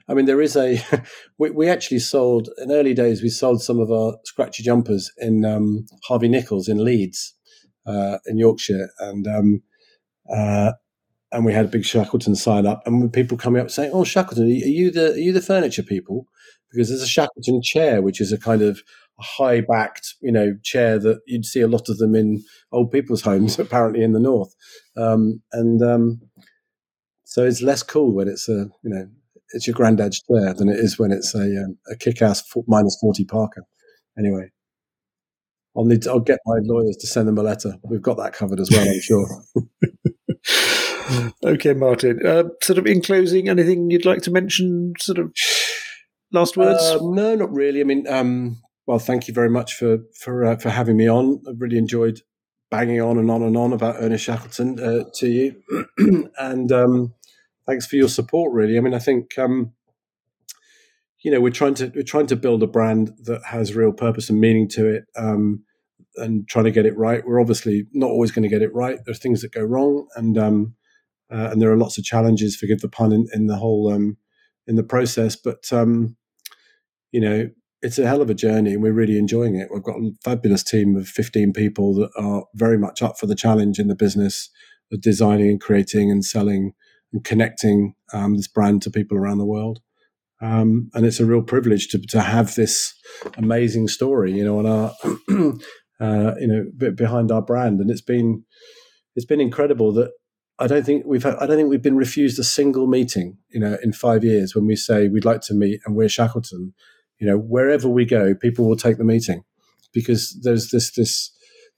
I mean, there is a [LAUGHS] we, we actually sold in early days. We sold some of our scratchy jumpers in um, Harvey Nichols in Leeds, uh, in Yorkshire, and um, uh, and we had a big Shackleton sign up, and people coming up saying, "Oh, Shackleton, are you the are you the furniture people?" Because there's a Shackleton chair, which is a kind of high backed, you know, chair that you'd see a lot of them in old people's homes, [LAUGHS] apparently in the north. Um, and um, so it's less cool when it's a, you know, it's your granddad's chair than it is when it's a, um, a kick-ass minus 40 parka. Anyway, I'll need to, I'll get my lawyers to send them a letter. We've got that covered as well, I'm sure. [LAUGHS] okay, Martin. Uh, sort of in closing, anything you'd like to mention? Sort of last words? Uh, no, not really. I mean, um, well, thank you very much for for uh, for having me on. I really enjoyed banging on and on and on about Ernest Shackleton uh, to you, [CLEARS THROAT] and um, thanks for your support. Really, I mean, I think um, you know we're trying to we're trying to build a brand that has real purpose and meaning to it, um, and trying to get it right. We're obviously not always going to get it right. There are things that go wrong, and um, uh, and there are lots of challenges. Forgive the pun in, in the whole um, in the process, but um, you know it's a hell of a journey and we're really enjoying it. We've got a fabulous team of 15 people that are very much up for the challenge in the business of designing and creating and selling and connecting um, this brand to people around the world. Um, and it's a real privilege to, to have this amazing story, you know, on our, [CLEARS THROAT] uh, you know, behind our brand. And it's been, it's been incredible that I don't think we've had, I don't think we've been refused a single meeting, you know, in five years when we say we'd like to meet and we're Shackleton you know, wherever we go, people will take the meeting because there's this this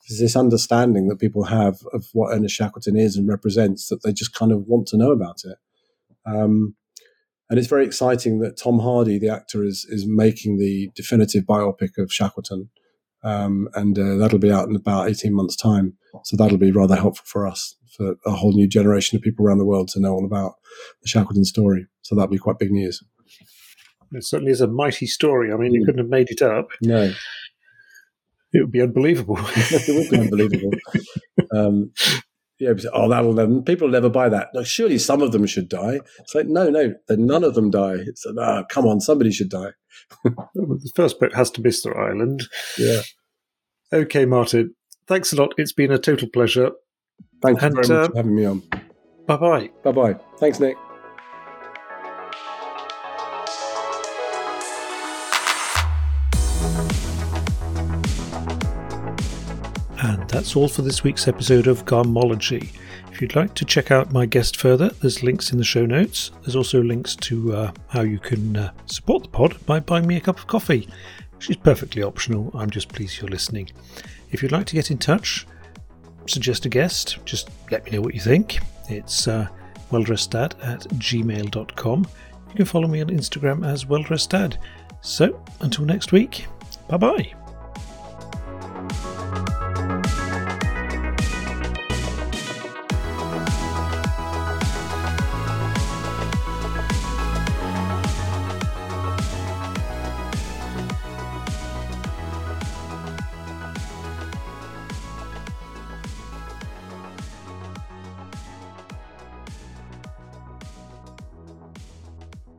there's this understanding that people have of what Ernest Shackleton is and represents that they just kind of want to know about it. Um, and it's very exciting that Tom Hardy, the actor, is is making the definitive biopic of Shackleton, um, and uh, that'll be out in about eighteen months' time. So that'll be rather helpful for us, for a whole new generation of people around the world to know all about the Shackleton story. So that'll be quite big news. It certainly is a mighty story. I mean, mm. you hmm. couldn't have made it up. No. It would be unbelievable. [LAUGHS] it would be unbelievable. um, yeah, oh, that'll never, people will never buy that. Like, surely some of them should die. It's like, no, no, none of them die. It's like, oh, come on, somebody should die. [LAUGHS] the first boat has to be Mr. Island. Yeah. Okay, Martin. Thanks a lot. It's been a total pleasure. Thank you and, very much uh, for having me on. Bye bye. Bye bye. Thanks, Nick. That's all for this week's episode of Garmology. If you'd like to check out my guest further, there's links in the show notes. There's also links to uh, how you can uh, support the pod by buying me a cup of coffee, is perfectly optional. I'm just pleased you're listening. If you'd like to get in touch, suggest a guest, just let me know what you think. It's uh, welldresseddad at gmail.com. You can follow me on Instagram as welldresseddad. So, until next week, bye bye.